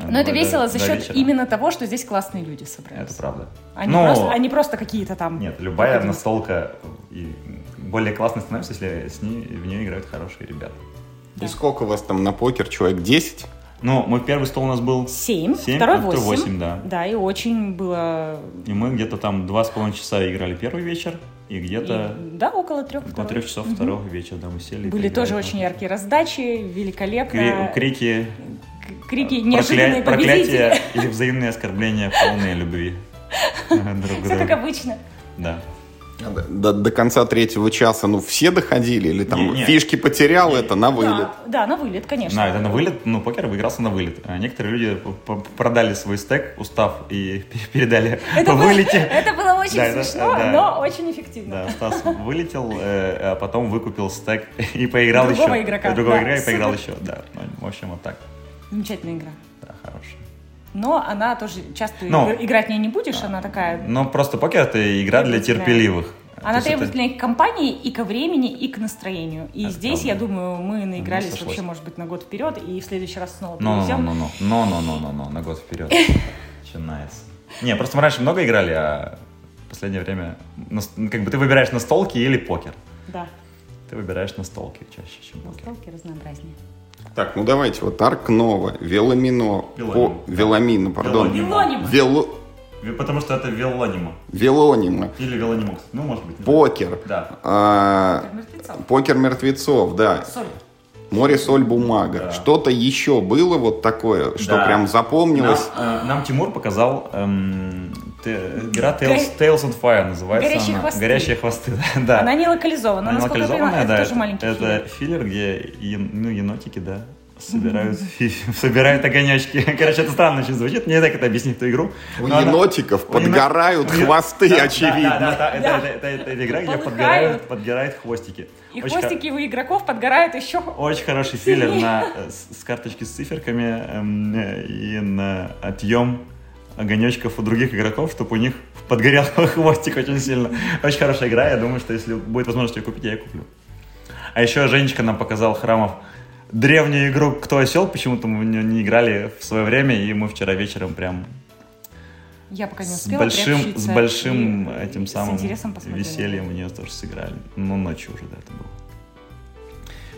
Но это весело за счет вечера. именно того, что здесь классные люди собрались. Это правда. Они, Но- просто, они просто какие-то там... Нет, любая настолка и более классной становится, если с ней, в нее играют хорошие ребята. И сколько у вас там на покер? Человек 10? Ну, мой первый стол у нас был, Семь, Семь, второй а второй восемь. восемь, да. Да, и очень было... и мы где-то там два с половиной часа играли первый вечер, и где-то и- да, около трех. около трех часов Мгм. второго вечера, да, мы сели. Были тоже очень яркие раздачи, великолепно. Кри- крики, Крики неожиданные победители. проклятия или взаимные оскорбления полные любви Все как обычно. Да. До, до конца третьего часа, ну, все доходили? Или там Не, не. фишки потерял, это на вылет? Да, да, на вылет, конечно. Да, это на вылет, ну, покер выигрался на вылет. А некоторые люди продали свой стек, устав, и передали Это по было, вылете. это было очень Да, это- смешно, да. но очень эффективно. Да, Стас вылетел, э, а потом выкупил стек и поиграл Другого еще. игрока, Другого да, игрока и поиграл еще, да. Ну, в общем, вот так. Замечательная игра. Да, хорошая. Но она тоже часто Ну. игр- играть в ней не будешь, она такая... Но просто покер это игра для терпеливых. Она это- требовательна и к компании, и ко времени, и к настроению. И Это здесь, правда. я думаю, мы наигрались сошлось. вообще, может быть, на год вперед, и в следующий раз снова Ну, ну, привезем. ну, ну, ну, ну, ну, ну, ну, на год вперед. Начинается. Не, просто мы раньше много играли, а в последнее время ну, как бы ты выбираешь настолки или покер. Да, Ты выбираешь настолки чаще, чем покер. настолки разнообразнее. Так, ну давайте, вот Арк Нова, Веломино, Веломин, по- да. Веломина, пардон. Веломин. Велоним. Вело... Потому что это велонима. Велонима, Или велонимокс. Ну, может быть. покер, Да. а, Как мертвецов. покер мертвецов, да, Соль. Море, соль, бумага. Да. Что-то еще было вот такое, что Да. прям запомнилось? Нам, э, нам Тимур показал эм, те- игра Tales, Tales on Fire называется. Горящие она. хвосты. Горящие хвосты, да. Она не локализована, Она понимаю, локализованная, это да. тоже маленький это филлер. филлер, где ен- ну, енотики, да, собирают, собирают огонечки. Короче, это странно очень звучит, не знаю, как это объяснить эту игру. У Но она- енотиков енот- подгорают у хвосты, Да, да, очевидно. Да, да, да, это- Да. это- это- это- это игра, где Полыхают. подгорают, подгорают хвостики. И Очень хвостики у игроков подгорают еще... очень хороший филлер на, э, с, с карточки с циферками эм, э, и на отъем огонечков у других игроков, чтобы у них подгорел хвостик очень сильно. Очень хорошая игра, я думаю, что если будет возможность ее купить, я ее куплю. А еще Женечка нам показал Храмов древнюю игру «Кто осел?», почему-то мы в нее не играли в свое время, и мы вчера вечером прям Я пока не с успела большим, с большим и этим с самым весельем в нее тоже сыграли. Ну, ночью уже, да, это было.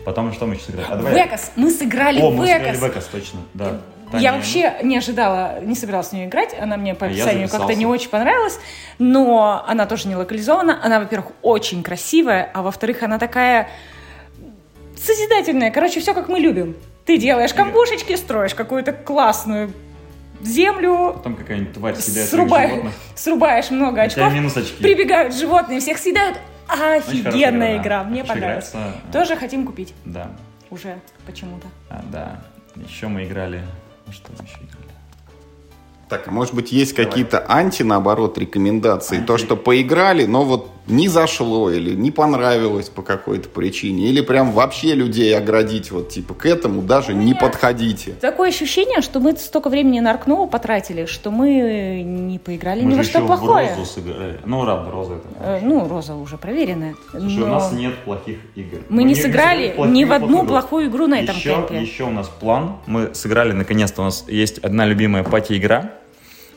Потом что мы еще сыграли? А давай- Векас. Мы сыграли О, мы сыграли Векас. в Векас, точно, да. Я Таня, вообще не ожидала, не собиралась в нее играть. Она мне по А описанию как-то не очень понравилась. Но она тоже не локализована. Она, во-первых, очень красивая, а во-вторых, она такая созидательная. Короче, все как мы любим. Ты делаешь камбушечки, строишь какую-то классную землю, Потом какая-нибудь тварь съедает срубаешь, животных. срубаешь много очков, минус очки. прибегают животные, всех съедают. Офигенная да. игра, мне Хорошо понравилась. играется. Тоже хотим купить Да. уже почему-то. А, да. Еще мы играли. Ну, Что мы еще играли? Так, а может быть, есть какие-то анти, наоборот, рекомендации? Анти. То, что поиграли, но вот не зашло или не понравилось по какой-то причине, или прям вообще людей оградить, вот типа к этому даже не подходите. Такое ощущение, что мы столько времени на Аркнову потратили, что мы не поиграли ни Мы во же что еще плохое. в Розу сыграли. Ну, ладно, Роза это. Э, Ну, Роза уже проверенная. Слушай, но у нас нет плохих игр. Мы не сыграли плохих- ни в одну плохих игр. плохую игру на этом еще, кемпе. Еще у нас план. Мы сыграли, наконец-то, у нас есть одна любимая party-игра.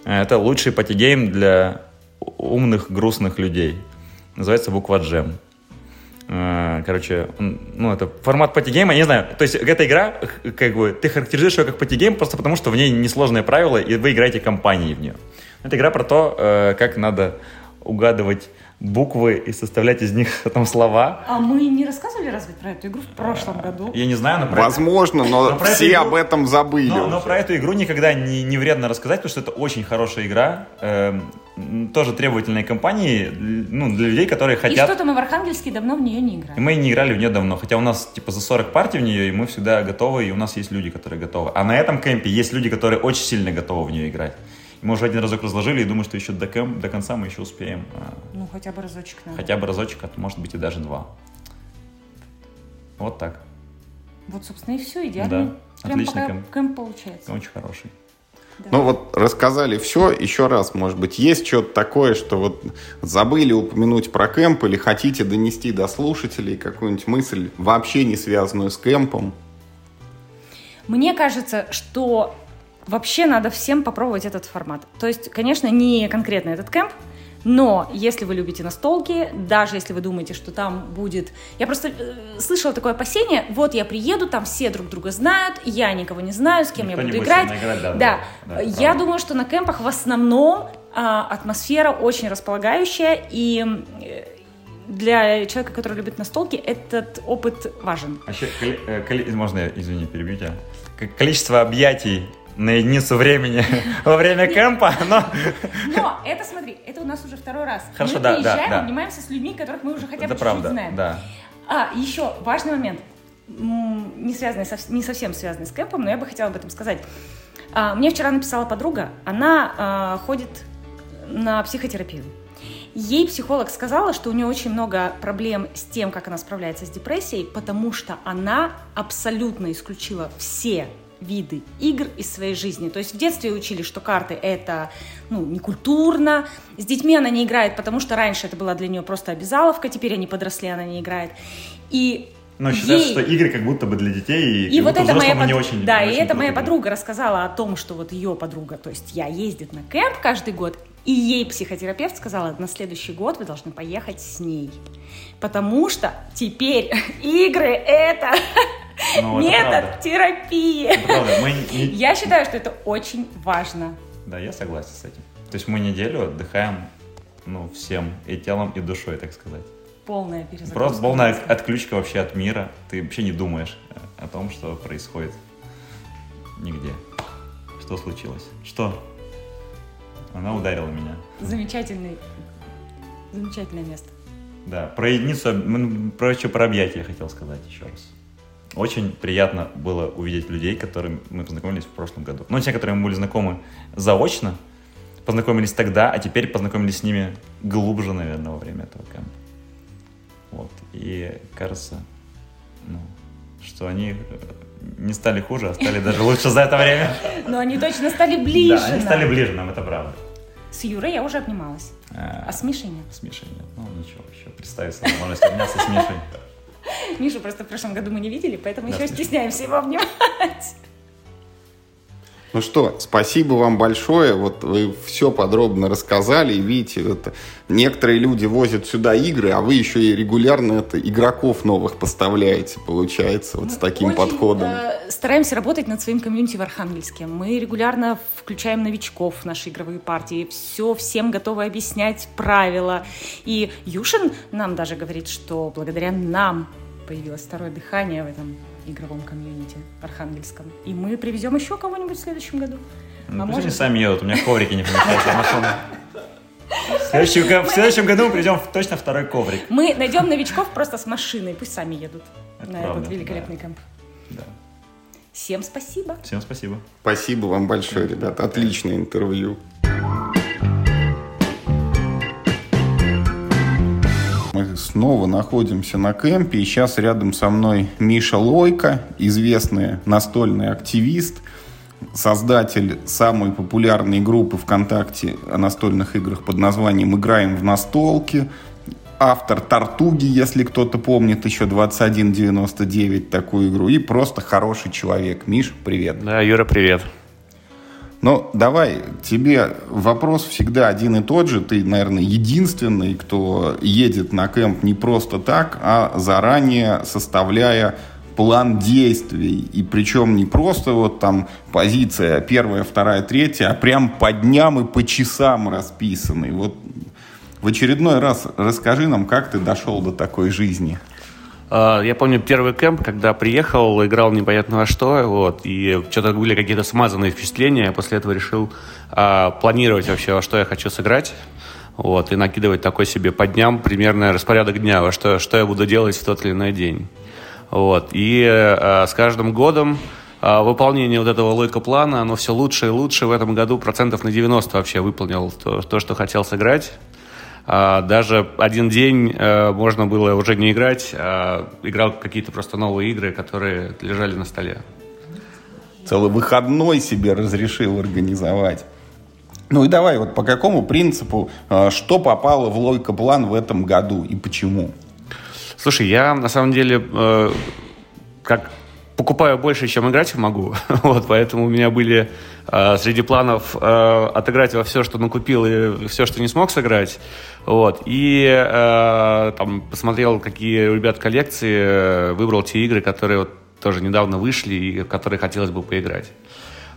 Э, Это лучший party game для умных, грустных людей. Называется буква Джем. Э, Короче, ну, это формат party game а, я не знаю. То есть, эта игра, как бы, ты характеризуешь ее как party game просто потому, что в ней несложные правила, и вы играете компанией в нее. Это игра про то, э, как надо угадывать буквы и составлять из них там слова. А мы не рассказывали разве про эту игру в прошлом году? Я не знаю, но про Возможно, но, Но про все игру- об этом забыли. Но, но про эту игру никогда не, не вредно рассказать, потому что это очень хорошая игра. эм, тоже требовательной компании, ну, для людей, которые И хотят... что-то мы в Архангельске давно в нее не И играли. мы не играли в нее давно, хотя у нас типа за 40 партий в нее, и мы всегда готовы, и у нас есть люди, которые готовы. А на этом кемпе есть люди, которые очень сильно готовы в нее играть. Мы уже один разок разложили, и думаю, что еще до, кемп, до конца мы еще успеем. а, Ну, хотя бы разочек надо. Хотя бы разочек, а то, может быть и даже два. Вот так. Вот, собственно, и все, идеально. Да, Прям отличный пока кемп. кемп получается. Очень хороший. Да. Ну вот рассказали все, еще раз, может быть, есть что-то такое, что вот забыли упомянуть про кемп или хотите донести до слушателей какую-нибудь мысль, вообще не связанную с кемпом? Мне кажется, что вообще надо всем попробовать этот формат. То есть, конечно, не конкретно этот кемп, но если вы любите настолки, даже если вы думаете, что там будет... Я просто э, слышала такое опасение, вот я приеду, там все друг друга знают, я никого не знаю, с кем Никто я буду играть. играть, да, да. да, да, я правда. думаю, что на кемпах в основном а, атмосфера очень располагающая, и э, для человека, который любит настолки, этот опыт важен. Вообще, коли- э, можно я, извини, перебью тебя? Количество объятий на единицу времени во время кемпа, но... Но это, смотри, это у нас уже второй раз. Хорошо, мы да, да, приезжаем, да. обнимаемся с людьми, которых мы уже хотя бы чуть-чуть правда, знаем. да. А, еще важный момент, не, связанный, со- не совсем связанный с кемпом, но я бы хотела об этом сказать. А, Мне вчера написала подруга, она а, ходит на психотерапию. Ей психолог сказала, что у нее очень много проблем с тем, как она справляется с депрессией, потому что она абсолютно исключила все виды игр из своей жизни. То есть в детстве учили, что карты это ну, некультурно. С детьми она не играет, потому что раньше это была для нее просто обязаловка, теперь они подросли, она не играет. И Но считается, ей- что игры как будто бы для детей, и, и вот это моя взрослому не под- очень да, не и очень это моя круто. подруга рассказала о том, что вот ее подруга, то есть я ездит на кемп каждый год, и ей психотерапевт сказала, на следующий год вы должны поехать с ней, потому что теперь игры это Ну, это метод терапии. Правда, мы не- Я считаю, что это очень важно. Да, я согласен с этим. То есть мы неделю отдыхаем, ну, всем, и телом, и душой, так сказать. Полная перезагрузка. Просто полная отключка вообще от мира. Ты вообще не думаешь э, о том, что происходит нигде. Что случилось? Что? Она ударила меня. Замечательный, замечательное место. Да, про единицу, м, про, что, про объятия я хотел сказать еще раз. Очень приятно было увидеть людей, которыми мы познакомились в прошлом году. Ну, те, которые мы были знакомы заочно, познакомились тогда, а теперь познакомились с ними глубже, наверное, во время этого кемпа. Вот. И кажется, ну, что они э, не стали хуже, а стали даже лучше за это время. Но они точно стали ближе. Да, они стали ближе нам, это правда. С Юрой я уже обнималась, А а с Мишей нет. с Мишей нет. Ну, ничего, еще представиться возможность обняться с Мишей. Мишу просто в прошлом году мы не видели, поэтому Да, еще смешно. стесняемся его обнимать. Ну что, спасибо вам большое. Вот вы все подробно рассказали. И видите, это, некоторые люди возят сюда игры, а вы еще и регулярно это игроков новых поставляете, получается, вот с таким Очень, подходом. э, стараемся работать над своим комьюнити в Архангельске. Мы регулярно включаем новичков в наши игровые партии. Все всем готовы объяснять правила. И Юшин нам даже говорит, что благодаря нам появилось второе дыхание в этом игровом комьюнити архангельском. И мы привезем еще кого-нибудь в следующем году. Ну, А может сами едут, у меня коврики не помещаются в машину. В следующем, го- в следующем году мы придем в точно второй коврик. Мы найдем новичков просто с машиной, пусть сами едут Это на правда, этот великолепный да. кемп. Да. Всем спасибо. Всем спасибо. Спасибо вам большое, ребята. Отличное интервью. Мы снова находимся на кемпе, и сейчас рядом со мной Миша Лойко, известный настольный активист, создатель самой популярной группы ВКонтакте о настольных играх под названием «Играем в настолки», автор «Тартуги», если кто-то помнит, еще 2199 такую игру, и просто хороший человек. Миш, привет. Да, Юра, привет. Ну, давай, тебе вопрос всегда один и тот же. Ты, наверное, единственный, кто едет на кемп не просто так, а заранее составляя план действий. И причем не просто вот там позиция первая, вторая, третья, а прям по дням и по часам расписанный. Вот в очередной раз расскажи нам, как ты дошел до такой жизни. А, Я помню первый кемп, когда приехал, играл непонятно во что, вот, и что-то были какие-то смазанные впечатления. Я после этого решил а, планировать вообще, во что я хочу сыграть, вот, и накидывать такой себе по дням примерно распорядок дня, во что, что я буду делать в тот или иной день. Вот, и а, с каждым годом а, выполнение вот этого лойка-плана, оно все лучше и лучше. В этом году процентов на 90 вообще выполнил то, то что хотел сыграть. А, даже один день э, можно было уже не играть, а играл какие-то просто новые игры, которые лежали на столе. целый выходной себе разрешил организовать. Ну и давай, вот по какому принципу, э, что попало в лойка-план в этом году и почему? Слушай, я на самом деле, э, как покупаю больше, чем играть могу. вот, поэтому у меня были э, среди планов э, отыграть во все, что накупил, и все, что не смог сыграть. Вот. И э, там посмотрел, какие у ребят коллекции, выбрал те игры, которые вот тоже недавно вышли и в которые хотелось бы поиграть.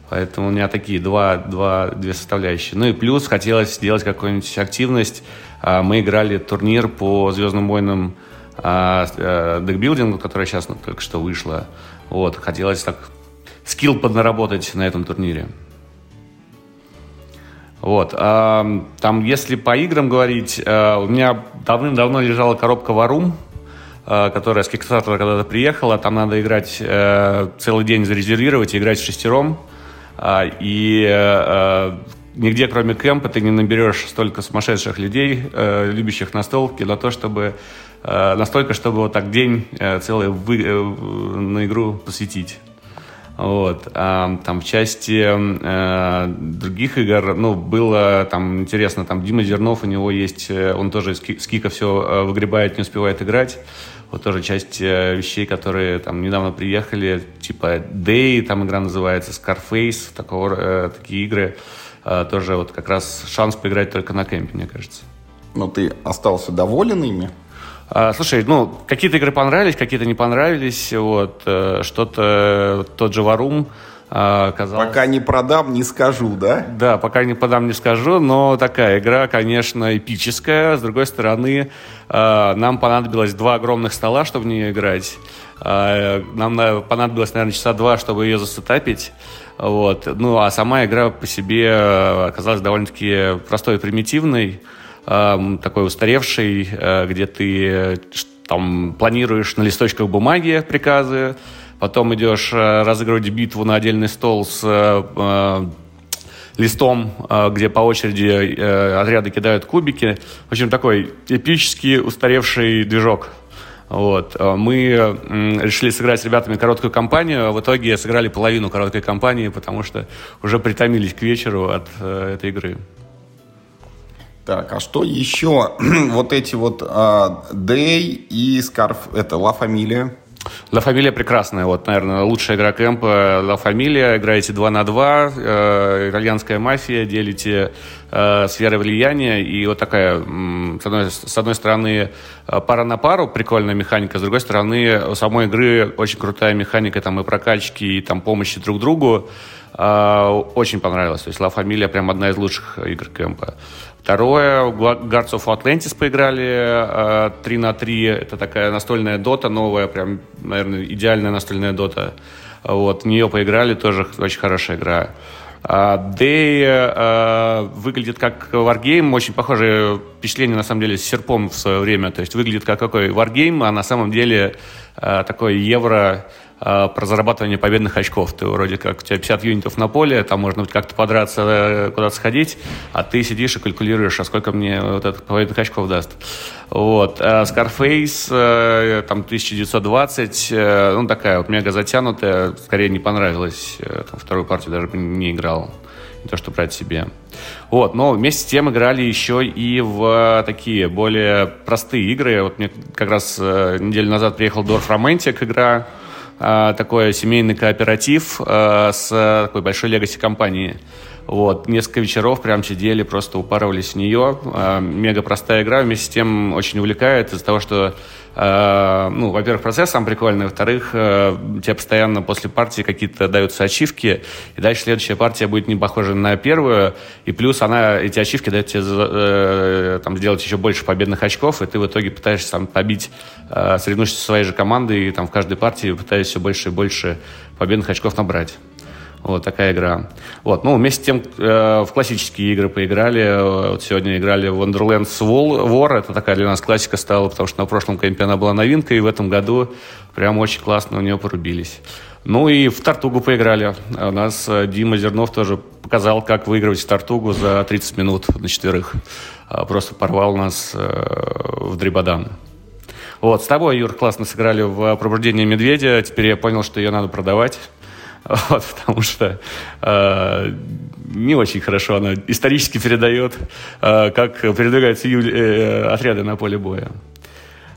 Поэтому у меня такие два, два, две составляющие. Ну и плюс хотелось сделать какую-нибудь активность. Мы играли турнир по «Звездным войнам» декбилдингу, которая сейчас ну, только что вышла. Вот, хотелось так скилл поднаработать на этом турнире. Вот. А, там, если по играм говорить, а, у меня давным-давно лежала коробка Варум, а, которая с Kickstarter когда-то приехала. Там надо играть а, целый день зарезервировать и играть шестером. А, и а, нигде, кроме кемпа, ты не наберешь столько сумасшедших людей, а, любящих настолки, на то, чтобы Э, настолько, чтобы вот так день э, целый вы, э, на игру посвятить. Вот. А, там в части э, других игр, ну, было там интересно, там Дима Зернов, у него есть, он тоже с кика все выгребает, не успевает играть. Вот тоже часть вещей, которые там недавно приехали, типа Day, там игра называется, Scarface, такого, э, такие игры, э, тоже вот как раз шанс поиграть только на кемпе, мне кажется. Но ты остался доволен ими? А, слушай, ну, какие-то игры понравились, какие-то не понравились. Вот, э, что-то, тот же Варум, а, казалось... Пока не продам, не скажу, да? Да, пока не продам, не скажу, но такая игра, конечно, эпическая. С другой стороны, а, нам понадобилось два огромных стола, чтобы в нее играть. Нам понадобилось, наверное, часа два, чтобы ее засетапить. Вот. Ну, а сама игра по себе оказалась довольно-таки простой и примитивной такой устаревший, э, где ты э, там планируешь на листочках бумаги приказы, потом идешь э, разыгрывать битву на отдельный стол с листом, где по очереди отряды кидают кубики. В общем, такой эпический устаревший движок. Вот. Мы решили сыграть с ребятами короткую кампанию, а в итоге сыграли половину короткой кампании, потому что уже притомились к вечеру от этой игры. Так, а что еще? вот эти вот uh, Day и Scarf, это La Familia. La Familia прекрасная, вот, наверное, лучшая игра кемпа La Familia. Играете 2 на 2, э, итальянская мафия, делите э, сферы влияния. И вот такая, с одной, с одной стороны, э, пара на пару, прикольная механика, с другой стороны, у самой игры очень крутая механика там и прокачки, и там помощи друг другу. Э, очень понравилось. То есть La Familia прям одна из лучших игр кемпа. Второе, Guards of Atlantis поиграли 3 э, на 3. Это такая настольная дота новая, прям, наверное, идеальная настольная дота. Вот, в нее поиграли, тоже очень хорошая игра. А Day э, выглядит как Wargame, очень похожее впечатление, на самом деле, с серпом в свое время. То есть выглядит как какой Wargame, а на самом деле э, такой евро про зарабатывание победных очков. Ты вроде как, у тебя 50 юнитов на поле, там можно как-то подраться, э, куда-то сходить, а ты сидишь и калькулируешь, а сколько мне вот этот победных очков даст. Вот. А Scarface, э, там, 1920, э, ну, такая вот мега затянутая, скорее не понравилась. Э, там, вторую партию даже не играл. Не то, что брать себе. Вот, но вместе с тем играли еще и в такие более простые игры. Вот мне как раз неделю назад приехал Dwarf Romantic игра, такой семейный кооператив а, с такой большой легаси компании. Вот, несколько вечеров прям сидели, просто упарывались в нее. А, мега простая игра, вместе с тем очень увлекает из-за того, что Э, ну, во-первых, процесс сам прикольный, во-вторых, э, тебе постоянно после партии какие-то даются ачивки, и дальше следующая партия будет не похожа на первую, и плюс она, эти ачивки дают тебе э, там, сделать еще больше победных очков, и ты в итоге пытаешься там побить, соревнуешься со своей же командой, и там в каждой партии пытаешься все больше и больше победных очков набрать. Вот такая игра. Вот, ну, вместе с тем э, в классические игры поиграли. Вот сегодня играли в Wonderlands War. Это такая для нас классика стала, потому что на прошлом кемпе она была новинкой, и в этом году прям очень классно у нее порубились. Ну и в Тартугу поиграли. У нас э, Дима Зернов тоже показал, как выигрывать Тартугу за 30 минут на четверых. А, просто порвал нас э, в дребодан. Вот, с тобой, Юр, классно сыграли в «Пробуждение медведя». Теперь я понял, что ее надо продавать. Вот, потому что э, не очень хорошо она исторически передает, э, как передвигаются ю, э, отряды на поле боя.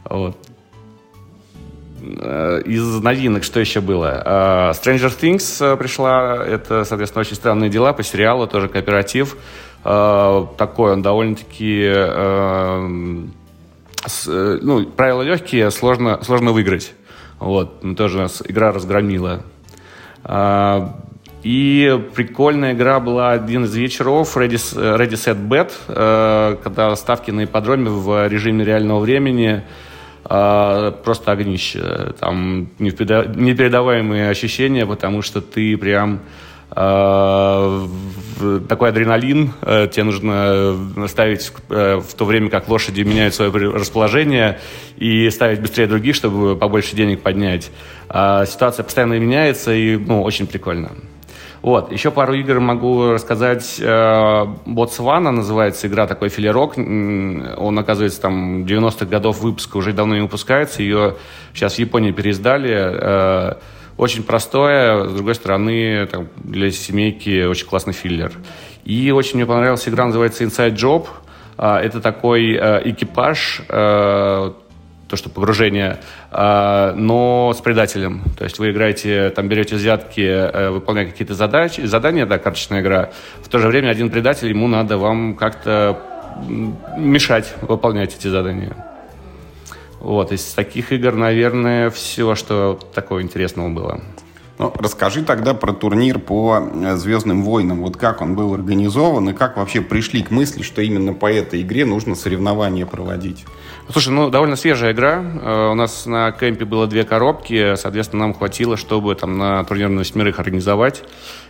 Вот. Э, из новинок что еще было? Э, Stranger Things пришла. Это, соответственно, очень странные дела по сериалу, тоже кооператив. Такой он довольно-таки... Ну, правила легкие, сложно, сложно выиграть. Вот, тоже нас игра разгромила. И прикольная игра была один из вечеров Ready, Ready Set Bet, когда ставки на ипподроме в режиме реального времени а, просто огнище. Там непередаваемые ощущения, потому что ты прям а, такой адреналин, э, тебе нужно ставить э, в то время, как лошади меняют свое расположение, и ставить быстрее других, чтобы побольше денег поднять. А ситуация постоянно меняется, и ну, очень прикольно. Вот. Еще пару игр могу рассказать. Э, Ботсвана называется игра, такой филерок. Он, оказывается, там 90-х годов выпуска уже давно не выпускается. Ее сейчас в Японии переиздали. Э, очень простое, с другой стороны, там, для семейки очень классный филлер. И очень мне понравилась игра, называется Inside Job. Э, это такой экипаж, то, что погружение, а, но с предателем. То есть вы играете, там берете взятки, э, выполняя какие-то задачи, задания, да, карточная игра. В то же время один предатель, ему надо вам как-то мешать выполнять эти задания. Вот, из таких игр, наверное, все, что такого интересного было. Ну, расскажи тогда про турнир по э, «Звездным войнам». Вот как он был организован и как вообще пришли к мысли, что именно по этой игре нужно соревнования проводить? Слушай, ну довольно свежая игра. Э, у нас на кемпе было две коробки, соответственно, нам хватило, чтобы там на турнир на восьмерых организовать.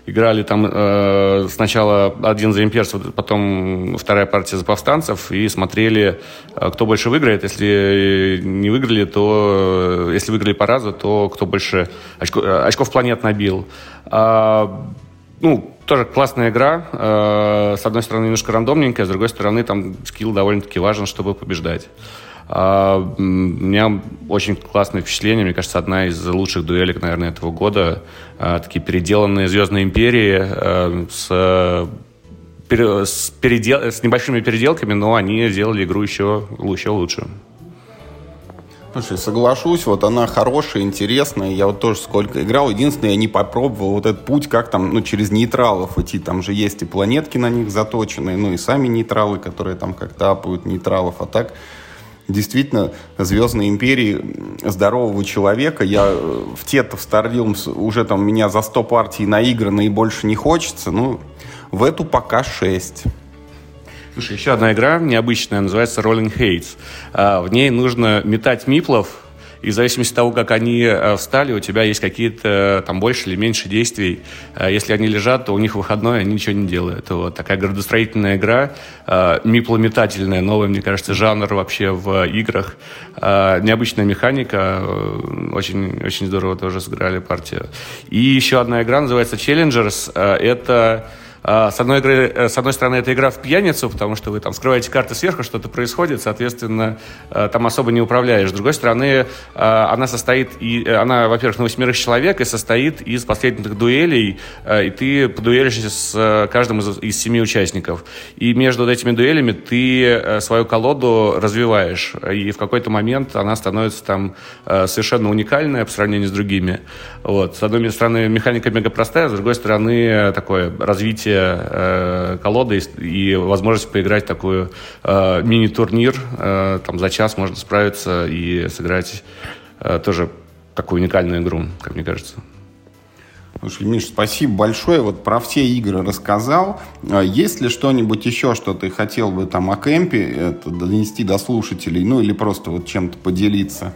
Играли там э, сначала один за имперцев, потом вторая партия за повстанцев, и смотрели, э, кто больше выиграет. Если не выиграли, то э, если выиграли по разу, то кто больше очко, очков планет набил. А, ну, тоже классная игра. С одной стороны, немножко рандомненькая, с другой стороны, там скилл довольно-таки важен, чтобы побеждать. А, у меня очень классное впечатление. Мне кажется, одна из лучших дуэлек, наверное, этого года. А, такие переделанные «Звездные империи» а, с с, передел... с небольшими переделками, но они сделали игру еще, еще лучше. Слушай, соглашусь, вот она хорошая, интересная. Я вот тоже сколько играл. Единственное, я не попробовал вот этот путь, как там, ну, через нейтралов идти. Там же есть и планетки на них заточенные, ну, и сами нейтралы, которые там как-то апают нейтралов. А так, действительно Звездной империи здорового человека. Я э, в Тета в Старлилмс уже там меня за 100 партий наиграно и больше не хочется. Ну, в эту пока 6. Слушай, еще одна игра необычная, называется Rolling Hates. А, в ней нужно метать миплов и в зависимости от того, как они э, встали, у тебя есть какие-то э, там больше или меньше действий. Э, если они лежат, то у них выходной, они ничего не делают. Вот такая градостроительная игра, миплометательная, новый, мне кажется, жанр вообще в играх. Необычная механика, очень, очень здорово тоже сыграли партию. И еще одна игра называется Challengers. Это а, с одной, игры, э, с одной стороны, это игра в пьяницу, потому что вы там скрываете карты сверху, что-то происходит, соответственно, э, там особо не управляешь. С другой стороны, э, она состоит, и, она, во-первых, на восьмерых человек и состоит из последних дуэлей, и ты подуэлишься с каждым из, из семи участников. И между этими дуэлями ты свою колоду развиваешь, и в какой-то момент она становится там совершенно уникальная по сравнению с другими. Вот. С одной стороны, механика мега простая, с другой стороны, такое развитие э, колоды и, и возможность поиграть такой э, мини-турнир. Э, там за час можно справиться и сыграть э, тоже такую уникальную игру, как мне кажется. Слушай, Миш, спасибо большое. Вот про все игры рассказал. А есть ли что-нибудь еще, что ты хотел бы там о кемпе это, донести до слушателей? Ну или просто вот чем-то поделиться?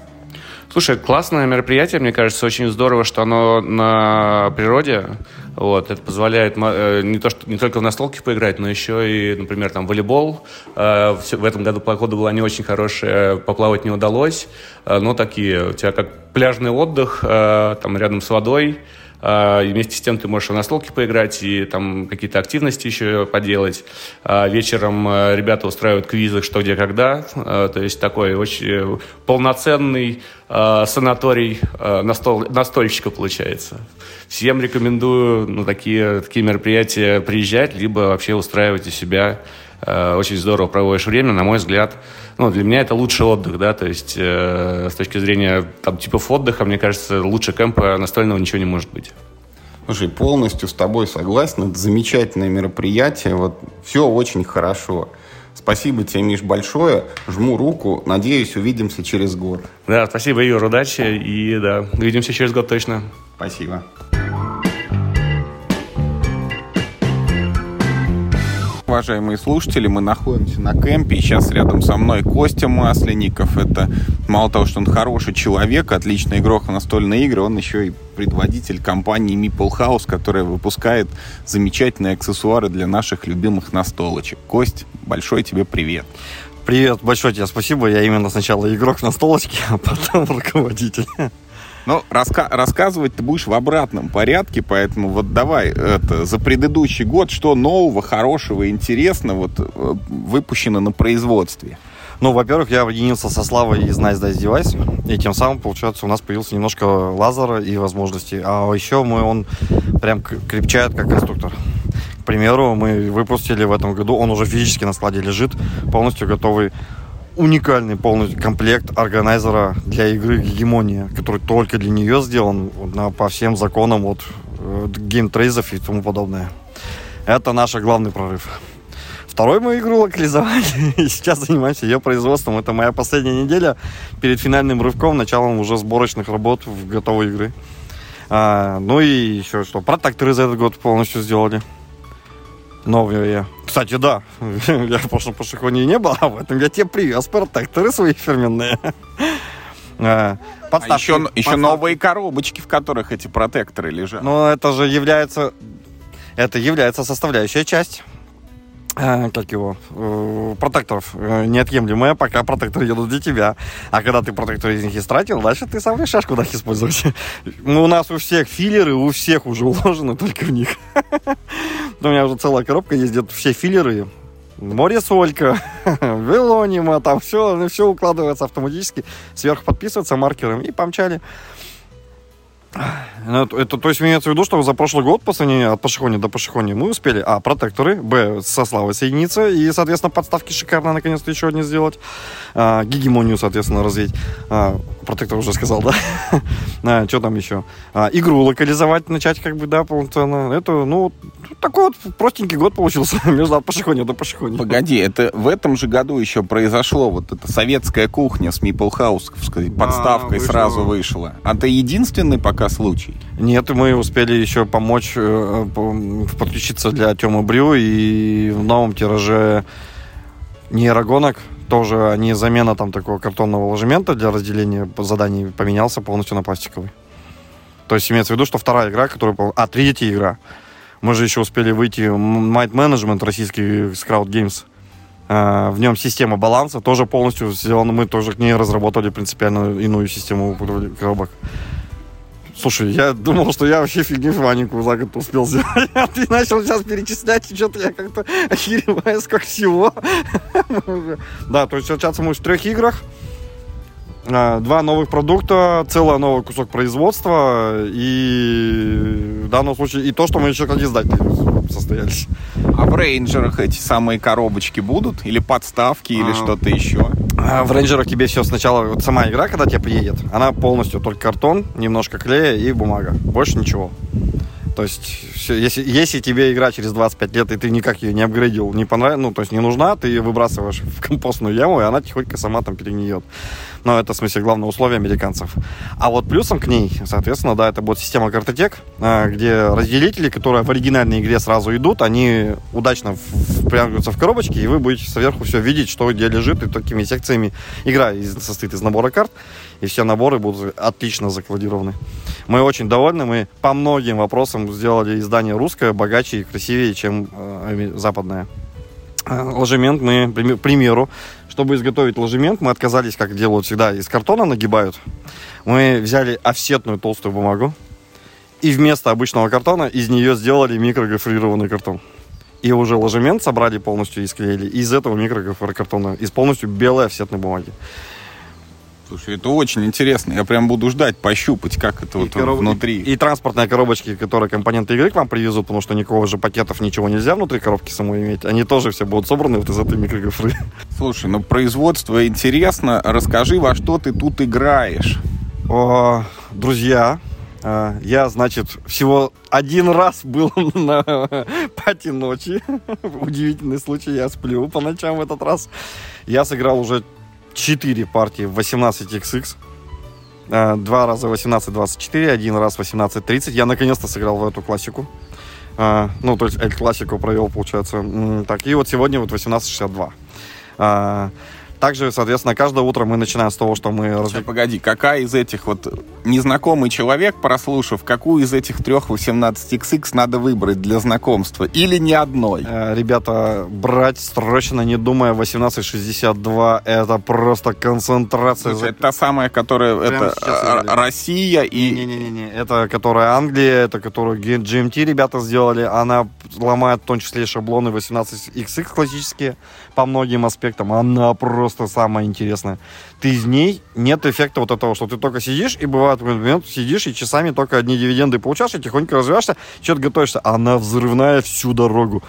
Слушай, классное мероприятие, мне кажется, очень здорово, что оно на природе. Вот, это позволяет э, не, то, что, не только в настолке поиграть, но еще и, например, там волейбол. Э, в этом году погода была не очень хорошая, поплавать не удалось. Э, но такие, у тебя как пляжный отдых, там рядом с водой, и вместе с тем ты можешь в настолки поиграть и там какие-то активности еще поделать. А, вечером а, ребята устраивают квизы «Что, где, когда». То есть такой очень полноценный санаторий настол, настольщика получается. Всем рекомендую на такие, такие мероприятия приезжать, либо вообще устраивать у себя э, очень здорово проводишь время, на мой взгляд. Ну, для меня это лучший отдых, да, то есть э, с точки зрения там типов отдыха, мне кажется, лучше кемпа настольного ничего не может быть. Слушай, полностью с тобой согласен. Это замечательное мероприятие. Вот все очень хорошо. Спасибо тебе, Миш, большое. Жму руку. Надеюсь, увидимся через год. Да, спасибо, Юр, удачи. И да, увидимся через год точно. Спасибо. Уважаемые слушатели, мы находимся на кемпе. Сейчас рядом со мной Костя Масленников. Это мало того, что он хороший человек, отличный игрок в настольные игры, он еще и предводитель компании Meeple House, которая выпускает замечательные аксессуары для наших любимых настолочек. Кость, большой тебе привет. Привет, большое тебе спасибо. Я именно сначала игрок на столочке, а потом руководитель. Ну, раска- рассказывать ты будешь в обратном порядке, поэтому вот давай это, за предыдущий год, что нового, хорошего, интересного вот, э, выпущено на производстве? Ну, во-первых, я объединился со Славой из Nice Dice Device, и тем самым, получается, у нас появился немножко лазера и возможностей. А еще мы, он прям крепчает как конструктор. К примеру, мы выпустили в этом году, он уже физически на складе лежит, полностью готовый уникальный полный комплект органайзера для игры Гегемония, который только для нее сделан на, по всем законам вот э, геймтрейзов и тому подобное. Это наш главный прорыв. Второй мы игру локализовали, и сейчас занимаемся ее производством. Это моя последняя неделя перед финальным рывком, началом уже сборочных работ в готовой игры. А, ну и еще что, протекторы за этот год полностью сделали новые. Кстати, да, я в прошлом пошехоне не был, а в этом я тебе привез протекторы свои фирменные. А, подставки, а еще, подставки. еще новые коробочки, в которых эти протекторы лежат. Ну, это же является... Это является составляющая часть Э, как его, э, протекторов э, неотъемлемая, пока протекторы едут для тебя. А когда ты протектор из них истратил, дальше ты сам решаешь, куда их использовать. Ну, у нас у всех филлеры, у всех уже уложены только в них. У меня уже целая коробка где все филлеры, море солька, велонима, там все, все укладывается автоматически, сверху подписывается маркером и помчали. Ну, это, то есть имеется в виду, что за прошлый год по сравнению от Пашихони до Пашихони мы успели, а, протекторы, б, со Славой соединиться и, соответственно, подставки шикарно наконец-то еще одни сделать, а, гегемонию, соответственно, развить. А, протектор уже сказал, да? а, что там еще? А, игру локализовать, начать как бы, да, полноценно. Это, ну, такой вот простенький год получился между от Пашихони до Пашихони. Погоди, это в этом же году еще произошло вот эта советская кухня с Мипл Хаус, подставкой да, сразу вышла. А ты единственный пока случай? Нет, мы успели еще помочь э, подключиться для Тёмы Брю и в новом тираже нейрогонок тоже не замена там такого картонного ложемента для разделения заданий поменялся полностью на пластиковый. То есть имеется в виду, что вторая игра, которая... А, третья игра. Мы же еще успели выйти Might Management российский Scout Games. Uh, в нем система баланса тоже полностью сделана. Мы тоже к ней разработали принципиально иную систему коробок. Слушай, я думал, что я вообще фигню маленькую за год успел сделать. А ты начал сейчас перечислять, и что-то я как-то охереваю, как всего. Да, то есть сейчас мы в трех играх. А, два новых продукта, целый новый кусок производства и в данном случае и то, что мы еще как издатели состоялись. А в рейнджерах эти самые коробочки будут? Или подставки, или а, что-то еще? А в рейнджерах тебе все сначала, вот сама игра, когда тебе приедет, она полностью только картон, немножко клея и бумага. Больше ничего. То есть, все, если, если тебе игра через 25 лет, и ты никак ее не апгрейдил, не понравилась, ну, то есть не нужна, ты ее выбрасываешь в компостную яму, и она тихонько сама там перегниет. Но это, в смысле, главное условие американцев. А вот плюсом к ней, соответственно, да, это будет система картотек, а, где разделители, которые в оригинальной игре сразу идут, они удачно впрягаются в коробочки, и вы будете сверху все видеть, что где лежит, и такими секциями. Игра состоит из набора карт, и все наборы будут отлично закодированы. Мы очень довольны, мы по многим вопросам сделали издание русское богаче и красивее, чем э, западное. Э, ложемент мы, к примеру, чтобы изготовить ложемент, мы отказались, как делают всегда, из картона нагибают. Мы взяли офсетную толстую бумагу и вместо обычного картона из нее сделали микрогофрированный картон. И уже ложемент собрали полностью и склеили из этого микрогофрокартона, из полностью белой офсетной бумаги. Слушай, это очень интересно. Я прям буду ждать, пощупать, как это вот короб- внутри. И, и транспортные коробочки, которые компоненты игры к вам привезут, потому что никакого же пакетов ничего нельзя внутри коробки самой иметь. Они тоже все будут собраны вот из этой микрогофры. Слушай, ну производство интересно. Расскажи, во что ты тут играешь. О, друзья, э, я, значит, всего один раз был на пати ночи. Удивительный случай, я сплю по ночам в этот раз. Я сыграл уже 4 партии в 18XX. Э, Два раза 18-24, один раз 18-30. Я наконец-то сыграл в эту классику. Э, Ну, то есть Эль Классику провел, получается. Так, и вот сегодня вот 18-62. Также, соответственно, каждое утро мы начинаем с того, что мы разве- погоди, какая из этих вот незнакомый человек, прослушав, какую из этих трех 18XX надо выбрать для знакомства? Или ни одной? Э, Ребята, брать срочно, не думая, 1862 это просто концентрация. Слушай, это та самая, которая Прямо это а, играли. Россия и... Не-не-не, это которая Англия, это которую GMT ребята сделали. Она ломает в том числе и шаблоны 18XX классические по многим аспектам. Она просто самая интересная. Ты из ней нет эффекта вот этого, что ты только сидишь, и бывает момент сидишь и часами только одни дивиденды получаешь, и тихонько развиваешься, что-то готовишься. Она взрывная всю дорогу.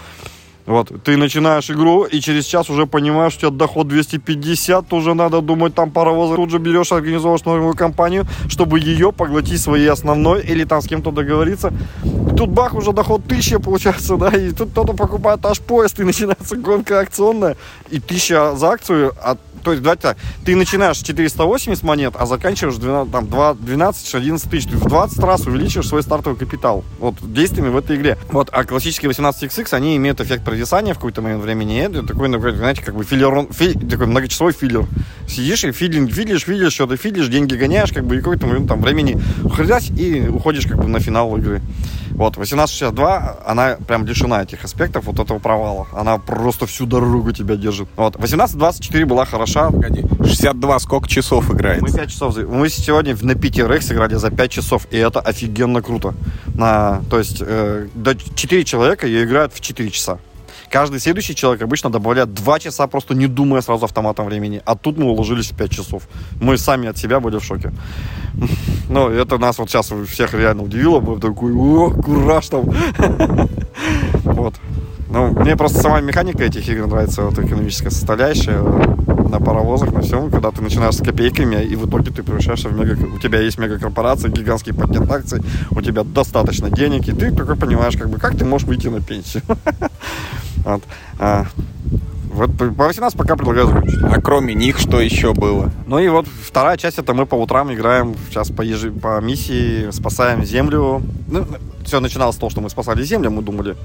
Вот, ты начинаешь игру, и через час уже понимаешь, что у тебя доход 250, уже надо думать, там паровозы, тут же берешь, организовываешь новую компанию, чтобы ее поглотить своей основной, или там с кем-то договориться. И тут бах, уже доход 1000 получается, да, и тут кто-то покупает аж поезд, и начинается гонка акционная, и 1000 за акцию, а, то есть, давайте так, ты начинаешь с 480 монет, а заканчиваешь 12, там, 2, 12-11 тысяч, ты в 20 раз увеличиваешь свой стартовый капитал, вот, действиями в этой игре. Вот, а классические 18XX, они имеют эффект провисания в какой-то момент времени, это такой, ну, знаете, как бы филлер, фи- такой многочасовой филлер. Сидишь и филинг, филишь, филишь, что-то филишь, деньги гоняешь, как бы, и какой-то момент там времени хрясь, и уходишь как бы на финал игры. Вот, 1862, она прям лишена этих аспектов, вот этого провала. Она просто всю дорогу тебя держит. Вот, 1824 была хороша. Погоди, 62 сколько часов играет? Мы 5 часов, мы сегодня на пятерых сыграли за 5 часов, и это офигенно круто. На, то есть, э, до 4 человека ее играют в 4 часа. Каждый следующий человек обычно добавляет 2 часа, просто не думая сразу автоматом времени. А тут мы уложились в 5 часов. Мы сами от себя были в шоке. Ну, это нас вот сейчас всех реально удивило. Мы такой, о, кураж там. Вот. Ну, мне просто сама механика этих игр нравится, вот экономическая составляющая на паровозах, на всем, когда ты начинаешь с копейками, и в итоге ты превращаешься в мега... У тебя есть мегакорпорация, гигантский пакет акций, у тебя достаточно денег, и ты только понимаешь, как бы, как ты можешь выйти на пенсию. Вот. Вот по по 18 пока предлагаю закончить. А кроме них что еще было? Ну и вот вторая часть, это мы по утрам играем сейчас по, ежи- по миссии, спасаем землю. Ну, все начиналось с того, что мы спасали землю, мы думали.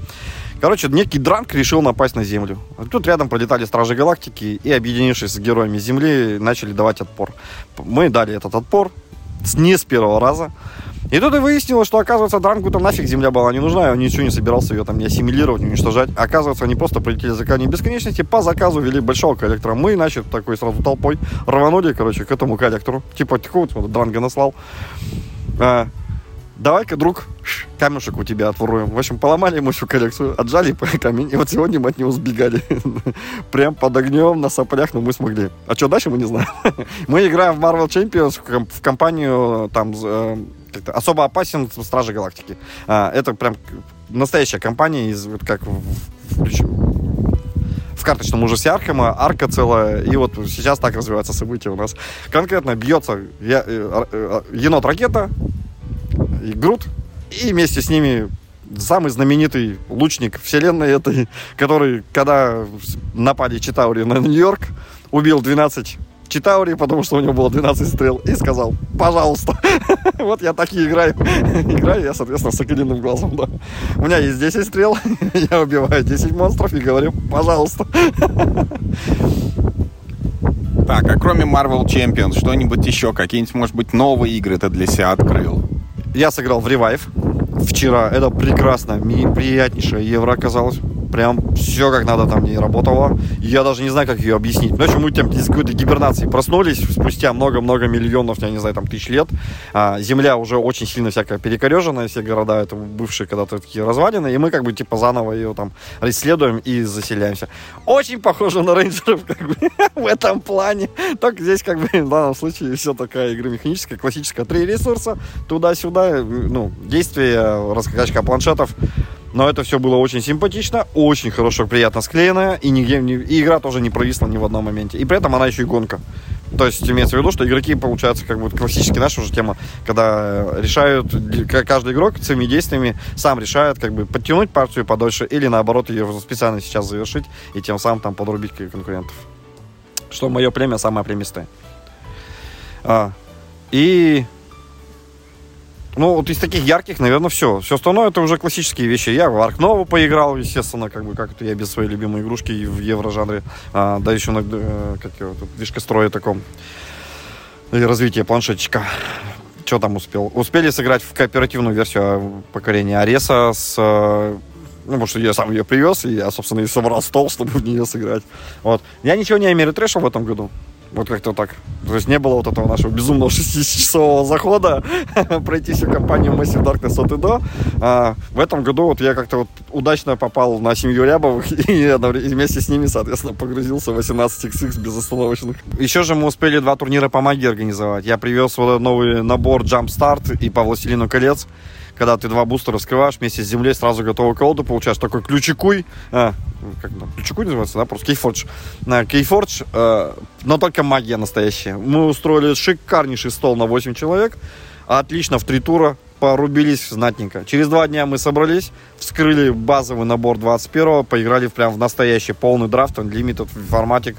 Короче, некий дранк решил напасть на землю. Тут рядом пролетали Стражи Галактики и, объединившись с героями Земли, начали давать отпор. Мы дали этот отпор не с первого раза. И тут и выяснилось, что, оказывается, Дранку там нафиг земля была не нужна, он ничего не собирался ее там не ассимилировать, не уничтожать. Оказывается, они просто полетели за камни бесконечности, по заказу вели большого коллектора. Мы, значит, такой сразу толпой рванули, короче, к этому коллектору. Типа, такого вот Дранга наслал. А, Давай-ка, друг, камешек у тебя отворуем. В общем, поломали ему всю коллекцию, отжали камень, и вот сегодня мы от него сбегали. Прям под огнем, на соплях, но мы смогли. А что дальше, мы не знаем. Мы играем в Marvel Champions, в компанию там э, как-то особо опасен Стражи Галактики. А, Это прям настоящая компания, из, вот как в, в- в- карточном ужасе Аркема, арка целая, и вот сейчас так развиваются события у нас. Конкретно бьется я- э, э, енот-ракета, и Грут, и вместе с ними самый знаменитый лучник вселенной этой, который, когда напали Читаури на Нью-Йорк, убил 12 Читаури, потому что у него было 12 стрел, и сказал, пожалуйста. Вот я так и играю. Играю я, соответственно, с соколиным глазом, да. У меня есть 10 стрел, я убиваю 10 монстров и говорю, пожалуйста. Так, а кроме Marvel Champions, что-нибудь еще? Какие-нибудь, может быть, новые игры ты для себя открыл? Я сыграл в Revive вчера. Это прекрасно, ми- приятнейшее евро оказалось. Прям все как надо там не работало. Я даже не знаю, как ее объяснить. Общем, мы там из какой-то гибернации проснулись спустя много-много миллионов, я не знаю, там тысяч лет. А, земля уже очень сильно всякая перекореженная, все города это бывшие когда-то такие развалины, и мы как бы типа заново ее там исследуем и заселяемся. Очень похоже на рейнджеров как бы в этом плане. Только здесь как бы в данном случае все такая игра механическая, классическая. Три ресурса, туда-сюда, ну, действие, раскачка планшетов. Но это все было очень симпатично, очень хорошо, приятно склеено, и, нигде, и игра тоже не провисла ни в одном моменте. И при этом она еще и гонка. То есть имеется в виду, что игроки, получается, как бы классически наша уже тема, когда решают, каждый игрок своими действиями сам решает, как бы подтянуть партию подольше или наоборот ее специально сейчас завершить и тем самым там подрубить конкурентов. Что мое племя самое племистое. А, и ну, вот из таких ярких, наверное, все. Все остальное это уже классические вещи. Я в Nova поиграл, естественно, как бы как это я без своей любимой игрушки в евро-жанре. А, да еще на, э, как его, тут, движкостроя таком. И развитие планшетчика. Что там успел? Успели сыграть в кооперативную версию покорения Ареса с э, ну, потому что я сам ее привез, и я, собственно, и собрал стол, чтобы в нее сыграть. Вот. Я ничего не америтрэшил в этом году. Вот как-то так. То есть не было вот этого нашего безумного 6-часового захода пройти всю компанию Massive Darkness от и до. А, в этом году вот я как-то вот удачно попал на семью Рябовых и вместе с ними, соответственно, погрузился в 18XX безостановочных. Еще же мы успели два турнира по магии организовать. Я привез вот новый набор Jump Start и по Властелину колец когда ты два бустера вскрываешь вместе с землей, сразу готовую колоду получаешь. Такой ключикуй, а, как там, ключикуй называется, да, просто Кейфордж. На Кейфордж, э, но только магия настоящая. Мы устроили шикарнейший стол на 8 человек, отлично в три тура, порубились знатненько. Через два дня мы собрались, вскрыли базовый набор 21 поиграли прям в настоящий полный драфт, Unlimited форматик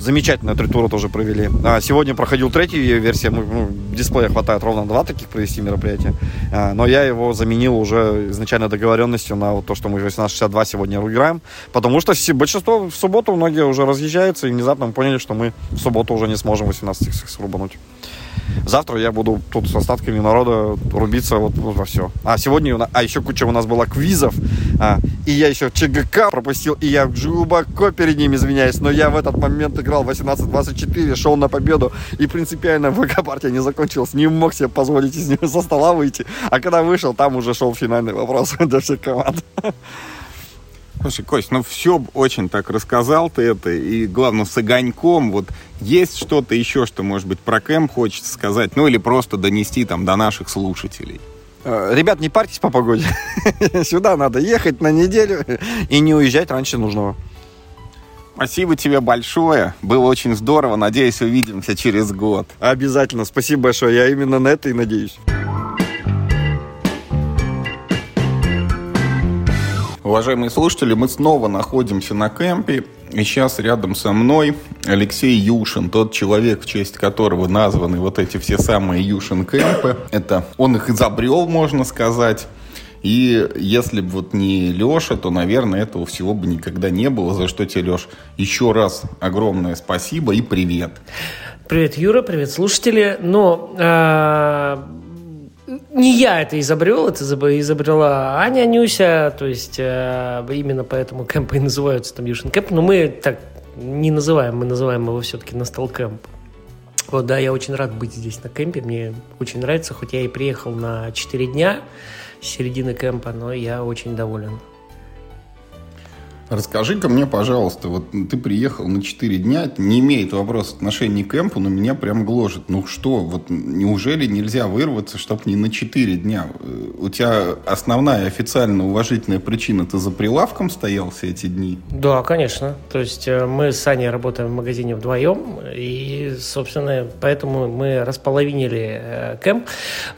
замечательную три тура тоже провели. А, сегодня проходил третью ее версия. Ну, дисплея хватает ровно два таких провести мероприятия. А, но я его заменил уже изначально договоренностью на вот то, что мы 1862 сегодня играем. Потому что большинство в субботу многие уже разъезжаются, и внезапно мы поняли, что мы в субботу уже не сможем 18 рубануть. Завтра я буду тут с остатками народа рубиться вот, вот во все. А сегодня, а еще куча у нас была квизов, а, и я еще ЧГК пропустил, и я глубоко перед ним извиняюсь, но я в этот момент играл 18-24, шел на победу, и принципиально ВК-партия не закончилась, не мог себе позволить из нее со стола выйти, а когда вышел, там уже шел финальный вопрос для всех команд. Слушай, Кость, ну все очень так рассказал ты это, и главное с огоньком, вот есть что-то еще, что, может быть, про кэмп хочется сказать, ну или просто донести там до наших слушателей? Э, ребят, не парьтесь по погоде. Сюда надо ехать на неделю и не уезжать раньше нужного. Спасибо тебе большое. Было очень здорово. Надеюсь, увидимся через год. Обязательно. Спасибо большое. Я именно на это и надеюсь. Уважаемые слушатели, мы снова находимся на кемпе. И сейчас рядом со мной Алексей Юшин, тот человек, в честь которого названы вот эти все самые Юшин кемпы. Это он их изобрел, можно сказать. И если бы вот не Леша, то, наверное, этого всего бы никогда не было. За что тебе, Леш, еще раз огромное спасибо и привет. Привет, Юра, привет, слушатели. Но э, не я это изобрел, это изобрела Аня Нюся, то есть э, именно поэтому кемпы и называются там Юшин Кэмп, но мы так не называем, мы называем его все-таки Настал Кэмп. Вот, да, я очень рад быть здесь на кемпе, мне очень нравится, хоть я и приехал на 4 дня с середины кемпа, но я очень доволен. Расскажи-ка мне, пожалуйста, вот ты приехал на 4 дня, не имеет вопроса отношения к кемпу, но меня прям гложет. Ну что, вот неужели нельзя вырваться, чтобы не на 4 дня? У тебя основная официально уважительная причина, ты за прилавком стоял все эти дни? Да, конечно. То есть э, мы с Аней работаем в магазине вдвоем, и, собственно, поэтому мы располовинили э, кемп.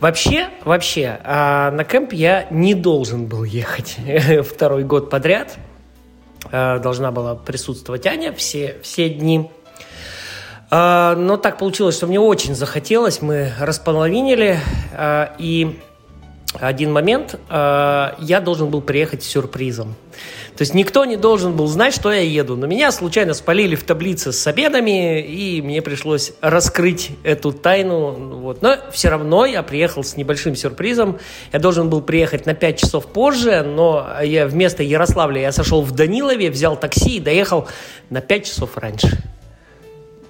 Вообще, вообще, а на кемп я не должен был ехать второй год подряд, Э, должна была присутствовать Аня все, все дни. Э, но так получилось, что мне очень захотелось, мы располовинили, э, и один момент. Э, я должен был приехать с сюрпризом. То есть никто не должен был знать, что я еду. Но меня случайно спалили в таблице с обедами, и мне пришлось раскрыть эту тайну. Вот. Но все равно я приехал с небольшим сюрпризом. Я должен был приехать на 5 часов позже, но я вместо Ярославля я сошел в Данилове, взял такси и доехал на 5 часов раньше.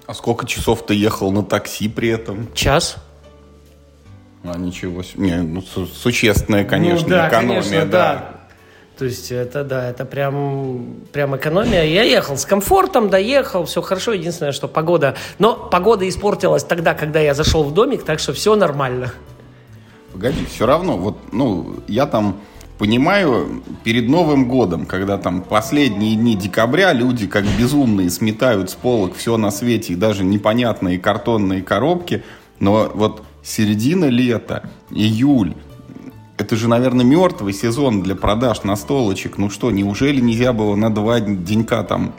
А сколько часов ты ехал на такси при этом? Час. А ничего себе. Не, ну, су- существенная, конечно, ну, да, экономия, конечно, да. То есть это, да, это прям, прям экономия. Я ехал с комфортом, доехал, все хорошо. Единственное, что погода... Но погода испортилась тогда, когда я зашел в домик, так что все нормально. Погоди, все равно, вот, ну, я там понимаю, перед Новым годом, когда там последние дни декабря люди как безумные сметают с полок все на свете и даже непонятные картонные коробки, но вот середина лета, июль, это же, наверное, мертвый сезон для продаж настолочек. Ну что, неужели нельзя было на два денька там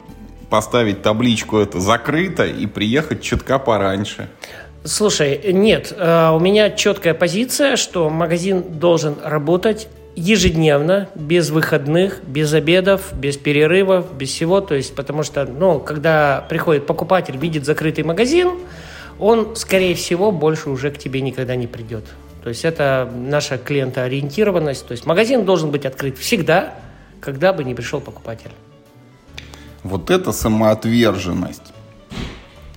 поставить табличку это закрыто и приехать чутка пораньше? Слушай, нет, э, у меня четкая позиция, что магазин должен работать ежедневно, без выходных, без обедов, без перерывов, без всего. То есть, потому что, ну, когда приходит покупатель, видит закрытый магазин, он, скорее всего, больше уже к тебе никогда не придет. То есть это наша клиентоориентированность. То есть магазин должен быть открыт всегда, когда бы не пришел покупатель. Вот это самоотверженность.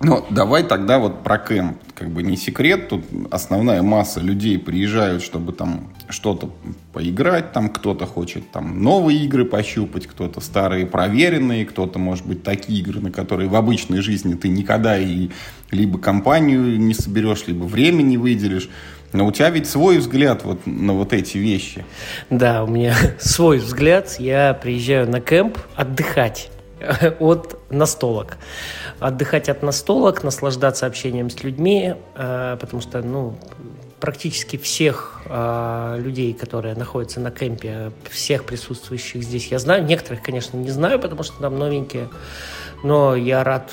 Ну, давай тогда вот про кемп. Как бы не секрет, тут основная масса людей приезжают, чтобы там что-то поиграть, там кто-то хочет там новые игры пощупать, кто-то старые проверенные, кто-то, может быть, такие игры, на которые в обычной жизни ты никогда и либо компанию не соберешь, либо время не выделишь. Но у тебя ведь свой взгляд вот на вот эти вещи. Да, у меня свой взгляд. Я приезжаю на кемп отдыхать от настолок. Отдыхать от настолок, наслаждаться общением с людьми, э, потому что, ну, практически всех э, людей, которые находятся на кемпе, всех присутствующих здесь я знаю. Некоторых, конечно, не знаю, потому что там новенькие. Но я рад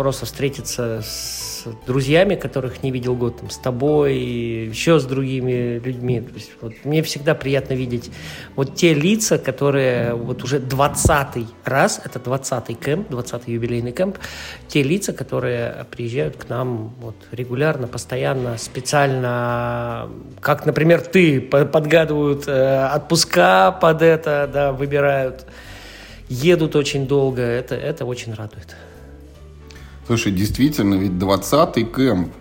просто встретиться с друзьями, которых не видел год, там, с тобой, еще с другими людьми. То есть, вот, мне всегда приятно видеть вот те лица, которые вот уже 20 раз, это 20-й кемп, 20-й юбилейный кемп, те лица, которые приезжают к нам вот, регулярно, постоянно, специально, как, например, ты, подгадывают э, отпуска под это, да, выбирают, едут очень долго, это, это очень радует. Слушай, действительно, ведь 20-й кэмп.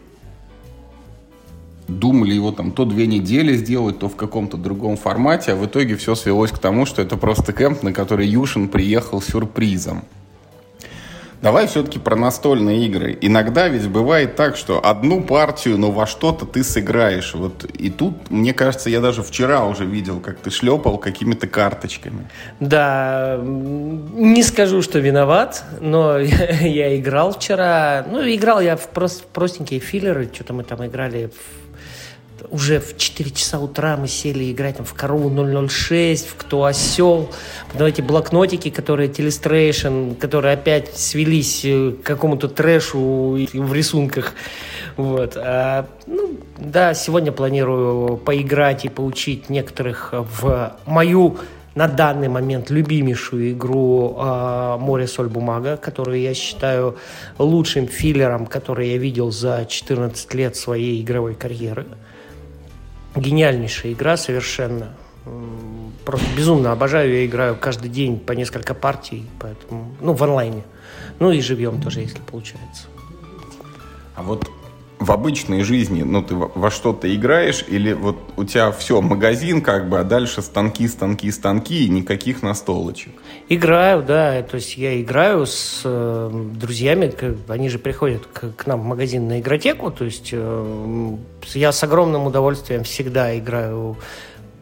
Думали его там то две недели сделать, то в каком-то другом формате, а в итоге все свелось к тому, что это просто кэмп, на который Юшин приехал сюрпризом. Давай все-таки про настольные игры. Иногда ведь бывает так, что одну партию, но во что-то ты сыграешь. Вот и тут, мне кажется, я даже вчера уже видел, как ты шлепал какими-то карточками. Да, не скажу, что виноват, но я, играл вчера. Ну, играл я в прост, простенькие филлеры, что-то мы там играли в уже в 4 часа утра мы сели играть там, в корову 006, в кто осел. Потом эти блокнотики, которые телестрейшн, которые опять свелись э, к какому-то трэшу в рисунках. Вот. А, ну, да, сегодня планирую поиграть и поучить некоторых в мою на данный момент любимейшую игру э, «Море, соль, бумага», которую я считаю лучшим филлером, который я видел за 14 лет своей игровой карьеры гениальнейшая игра совершенно. Просто безумно обожаю, я играю каждый день по несколько партий, поэтому, ну, в онлайне. Ну и живьем тоже, если получается. А вот в обычной жизни, ну, ты во что-то играешь, или вот у тебя все, магазин как бы, а дальше станки, станки, станки, и никаких настолочек? Играю, да, то есть я играю с э, друзьями, они же приходят к, к нам в магазин на игротеку, то есть э, я с огромным удовольствием всегда играю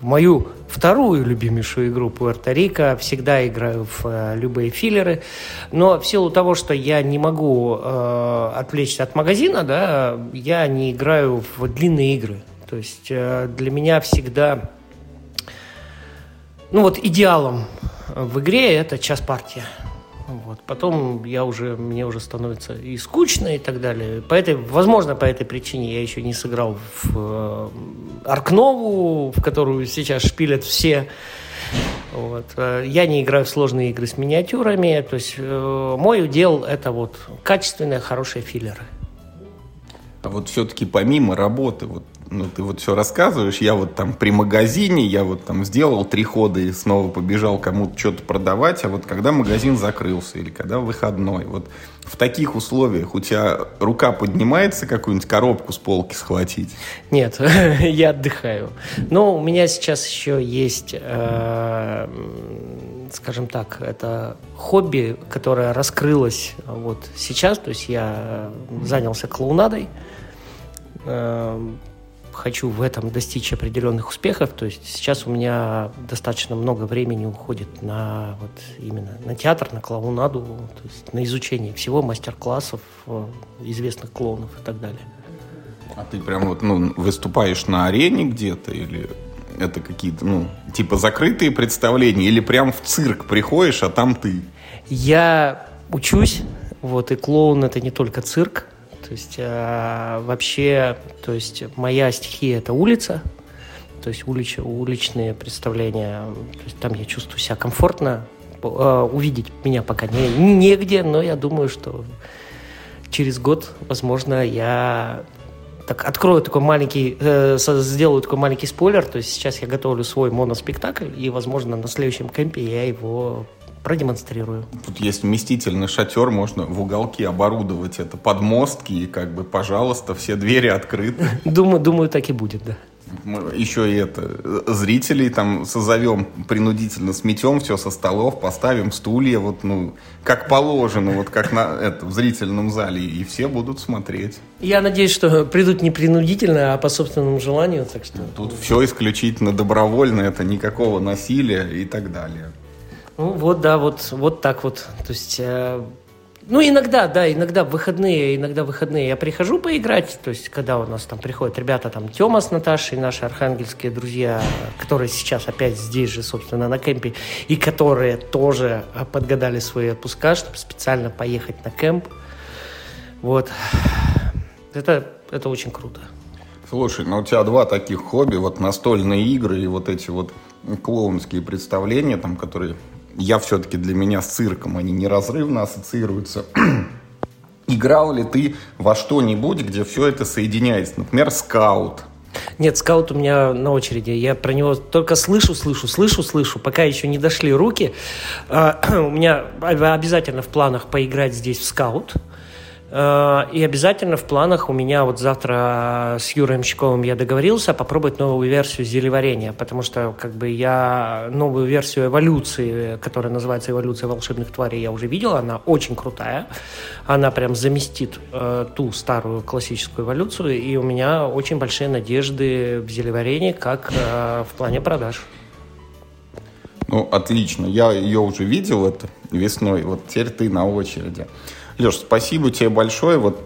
мою вторую любимейшую игру Пуэрто-Рико. Всегда играю в э, любые филлеры. Но в силу того, что я не могу э, отвлечься от магазина, да, я не играю в длинные игры. То есть э, для меня всегда... Ну вот идеалом в игре это час партия. Вот. Потом я уже, мне уже становится и скучно и так далее. По этой, возможно, по этой причине я еще не сыграл в э, Аркнову, в которую сейчас шпилят все. Вот. Э, Я не играю в сложные игры с миниатюрами. То есть э, мой удел это вот качественные, хорошие филлеры. А вот все-таки помимо работы, вот, ну, ты вот все рассказываешь, я вот там при магазине, я вот там сделал три хода и снова побежал кому-то что-то продавать, а вот когда магазин закрылся или когда выходной, вот в таких условиях у тебя рука поднимается какую-нибудь коробку с полки схватить? Нет, я отдыхаю. Но у меня сейчас еще есть, э, скажем так, это хобби, которое раскрылось вот сейчас. То есть я занялся клоунадой. Хочу в этом достичь определенных успехов. То есть сейчас у меня достаточно много времени уходит на вот именно на театр, на клоунаду, то есть на изучение всего мастер-классов э, известных клоунов и так далее. А ты прям вот, ну, выступаешь на арене где-то или это какие-то, ну, типа закрытые представления или прям в цирк приходишь, а там ты? Я учусь, вот, и клоун это не только цирк. То есть э, вообще, то есть моя стихия это улица, то есть улич, уличные представления. То есть там я чувствую себя комфортно. Э, увидеть меня пока не, негде, но я думаю, что через год, возможно, я так открою такой маленький, э, сделаю такой маленький спойлер. То есть сейчас я готовлю свой моноспектакль, и, возможно, на следующем кемпе я его продемонстрирую. Тут есть вместительный шатер, можно в уголке оборудовать это подмостки, и как бы, пожалуйста, все двери открыты. Думаю, думаю, так и будет, да. Мы еще и это, зрителей там созовем, принудительно сметем все со столов, поставим стулья, вот, ну, как положено, вот как на, это, в зрительном зале, и все будут смотреть. Я надеюсь, что придут не принудительно, а по собственному желанию, так что... Тут все исключительно добровольно, это никакого насилия и так далее. Ну вот, да, вот, вот так вот. То есть, э, ну иногда, да, иногда выходные, иногда выходные я прихожу поиграть, то есть, когда у нас там приходят ребята, там, Тёма с Наташей, наши архангельские друзья, которые сейчас опять здесь же, собственно, на кемпе, и которые тоже подгадали свои отпуска, чтобы специально поехать на кемп. Вот. Это, это очень круто. Слушай, ну у тебя два таких хобби, вот настольные игры и вот эти вот клоунские представления, там, которые я все-таки для меня с цирком, они неразрывно ассоциируются. Играл ли ты во что-нибудь, где все это соединяется? Например, скаут. Нет, скаут у меня на очереди. Я про него только слышу, слышу, слышу, слышу. Пока еще не дошли руки. А, У меня обязательно в планах поиграть здесь в скаут. А, И обязательно в планах у меня вот завтра с Юрой Мщиковым я договорился попробовать новую версию зелеварения, потому что как бы я новую версию эволюции, которая называется «Эволюция волшебных тварей», я уже видел, она очень крутая, она прям заместит э, ту старую классическую эволюцию, и у меня очень большие надежды в зелеварении, как э, в плане продаж. Ну, отлично. Я ее уже видел это весной. Вот теперь ты на очереди. Леш, спасибо тебе большое. Вот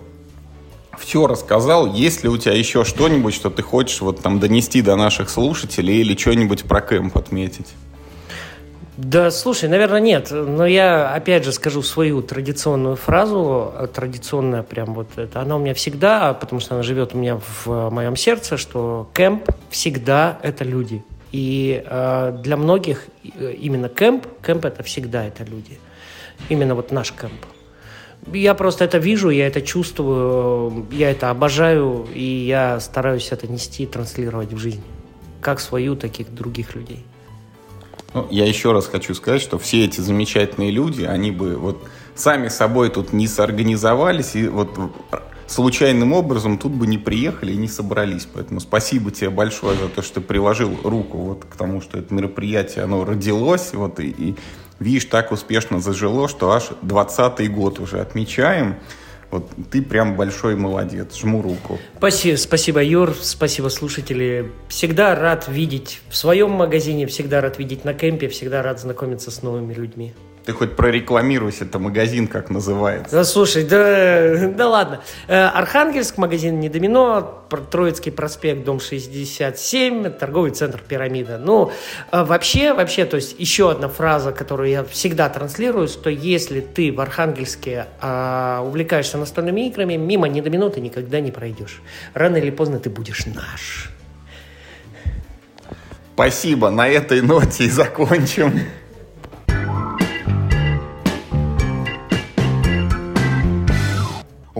все рассказал. Есть ли у тебя еще что-нибудь, что ты хочешь вот там донести до наших слушателей или что-нибудь про кемп отметить? Да, слушай, наверное, нет. Но я опять же скажу свою традиционную фразу, э, традиционная прям вот это. Она у меня всегда, потому что она живет у меня в моем сердце, что кемп всегда это люди. И э, для многих э, именно кемп, кемп это всегда это люди. Именно вот наш кемп. Я просто это вижу, я это чувствую, я это обожаю, и я стараюсь это нести, транслировать в жизнь. Как свою, так и других людей. Ну, я еще раз хочу сказать, что все эти замечательные люди, они бы вот сами собой тут не соорганизовались и вот случайным образом тут бы не приехали и не собрались. Поэтому спасибо тебе большое за то, что ты приложил руку вот к тому, что это мероприятие, оно родилось, вот и, и видишь, так успешно зажило, что аж 20-й год уже отмечаем. Вот ты прям большой молодец. Жму руку. Спасибо, спасибо, Юр, спасибо, слушатели. Всегда рад видеть в своем магазине, всегда рад видеть на кемпе, всегда рад знакомиться с новыми людьми. Ты хоть прорекламируйся, это магазин как называется. Да слушай, да, да ладно. Э, Архангельск, магазин «Не домино», Троицкий проспект, дом 67, торговый центр «Пирамида». Ну, э, вообще, вообще, то есть еще одна фраза, которую я всегда транслирую, что если ты в Архангельске а, увлекаешься настольными играми, мимо «Не домино» ты никогда не пройдешь. Рано или поздно ты будешь наш. Спасибо, на этой ноте и закончим.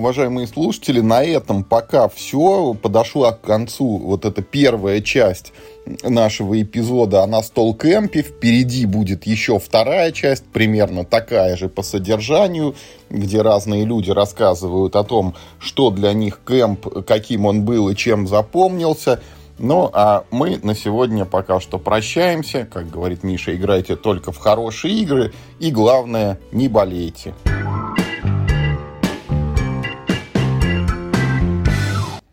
Уважаемые слушатели, на этом пока все. Подошла к концу вот эта первая часть нашего эпизода о настол кемпе. Впереди будет еще вторая часть, примерно такая же по содержанию, где разные люди рассказывают о том, что для них кемп, каким он был и чем запомнился. Ну, а мы на сегодня пока что прощаемся. Как говорит Миша, играйте только в хорошие игры. И главное, не болейте.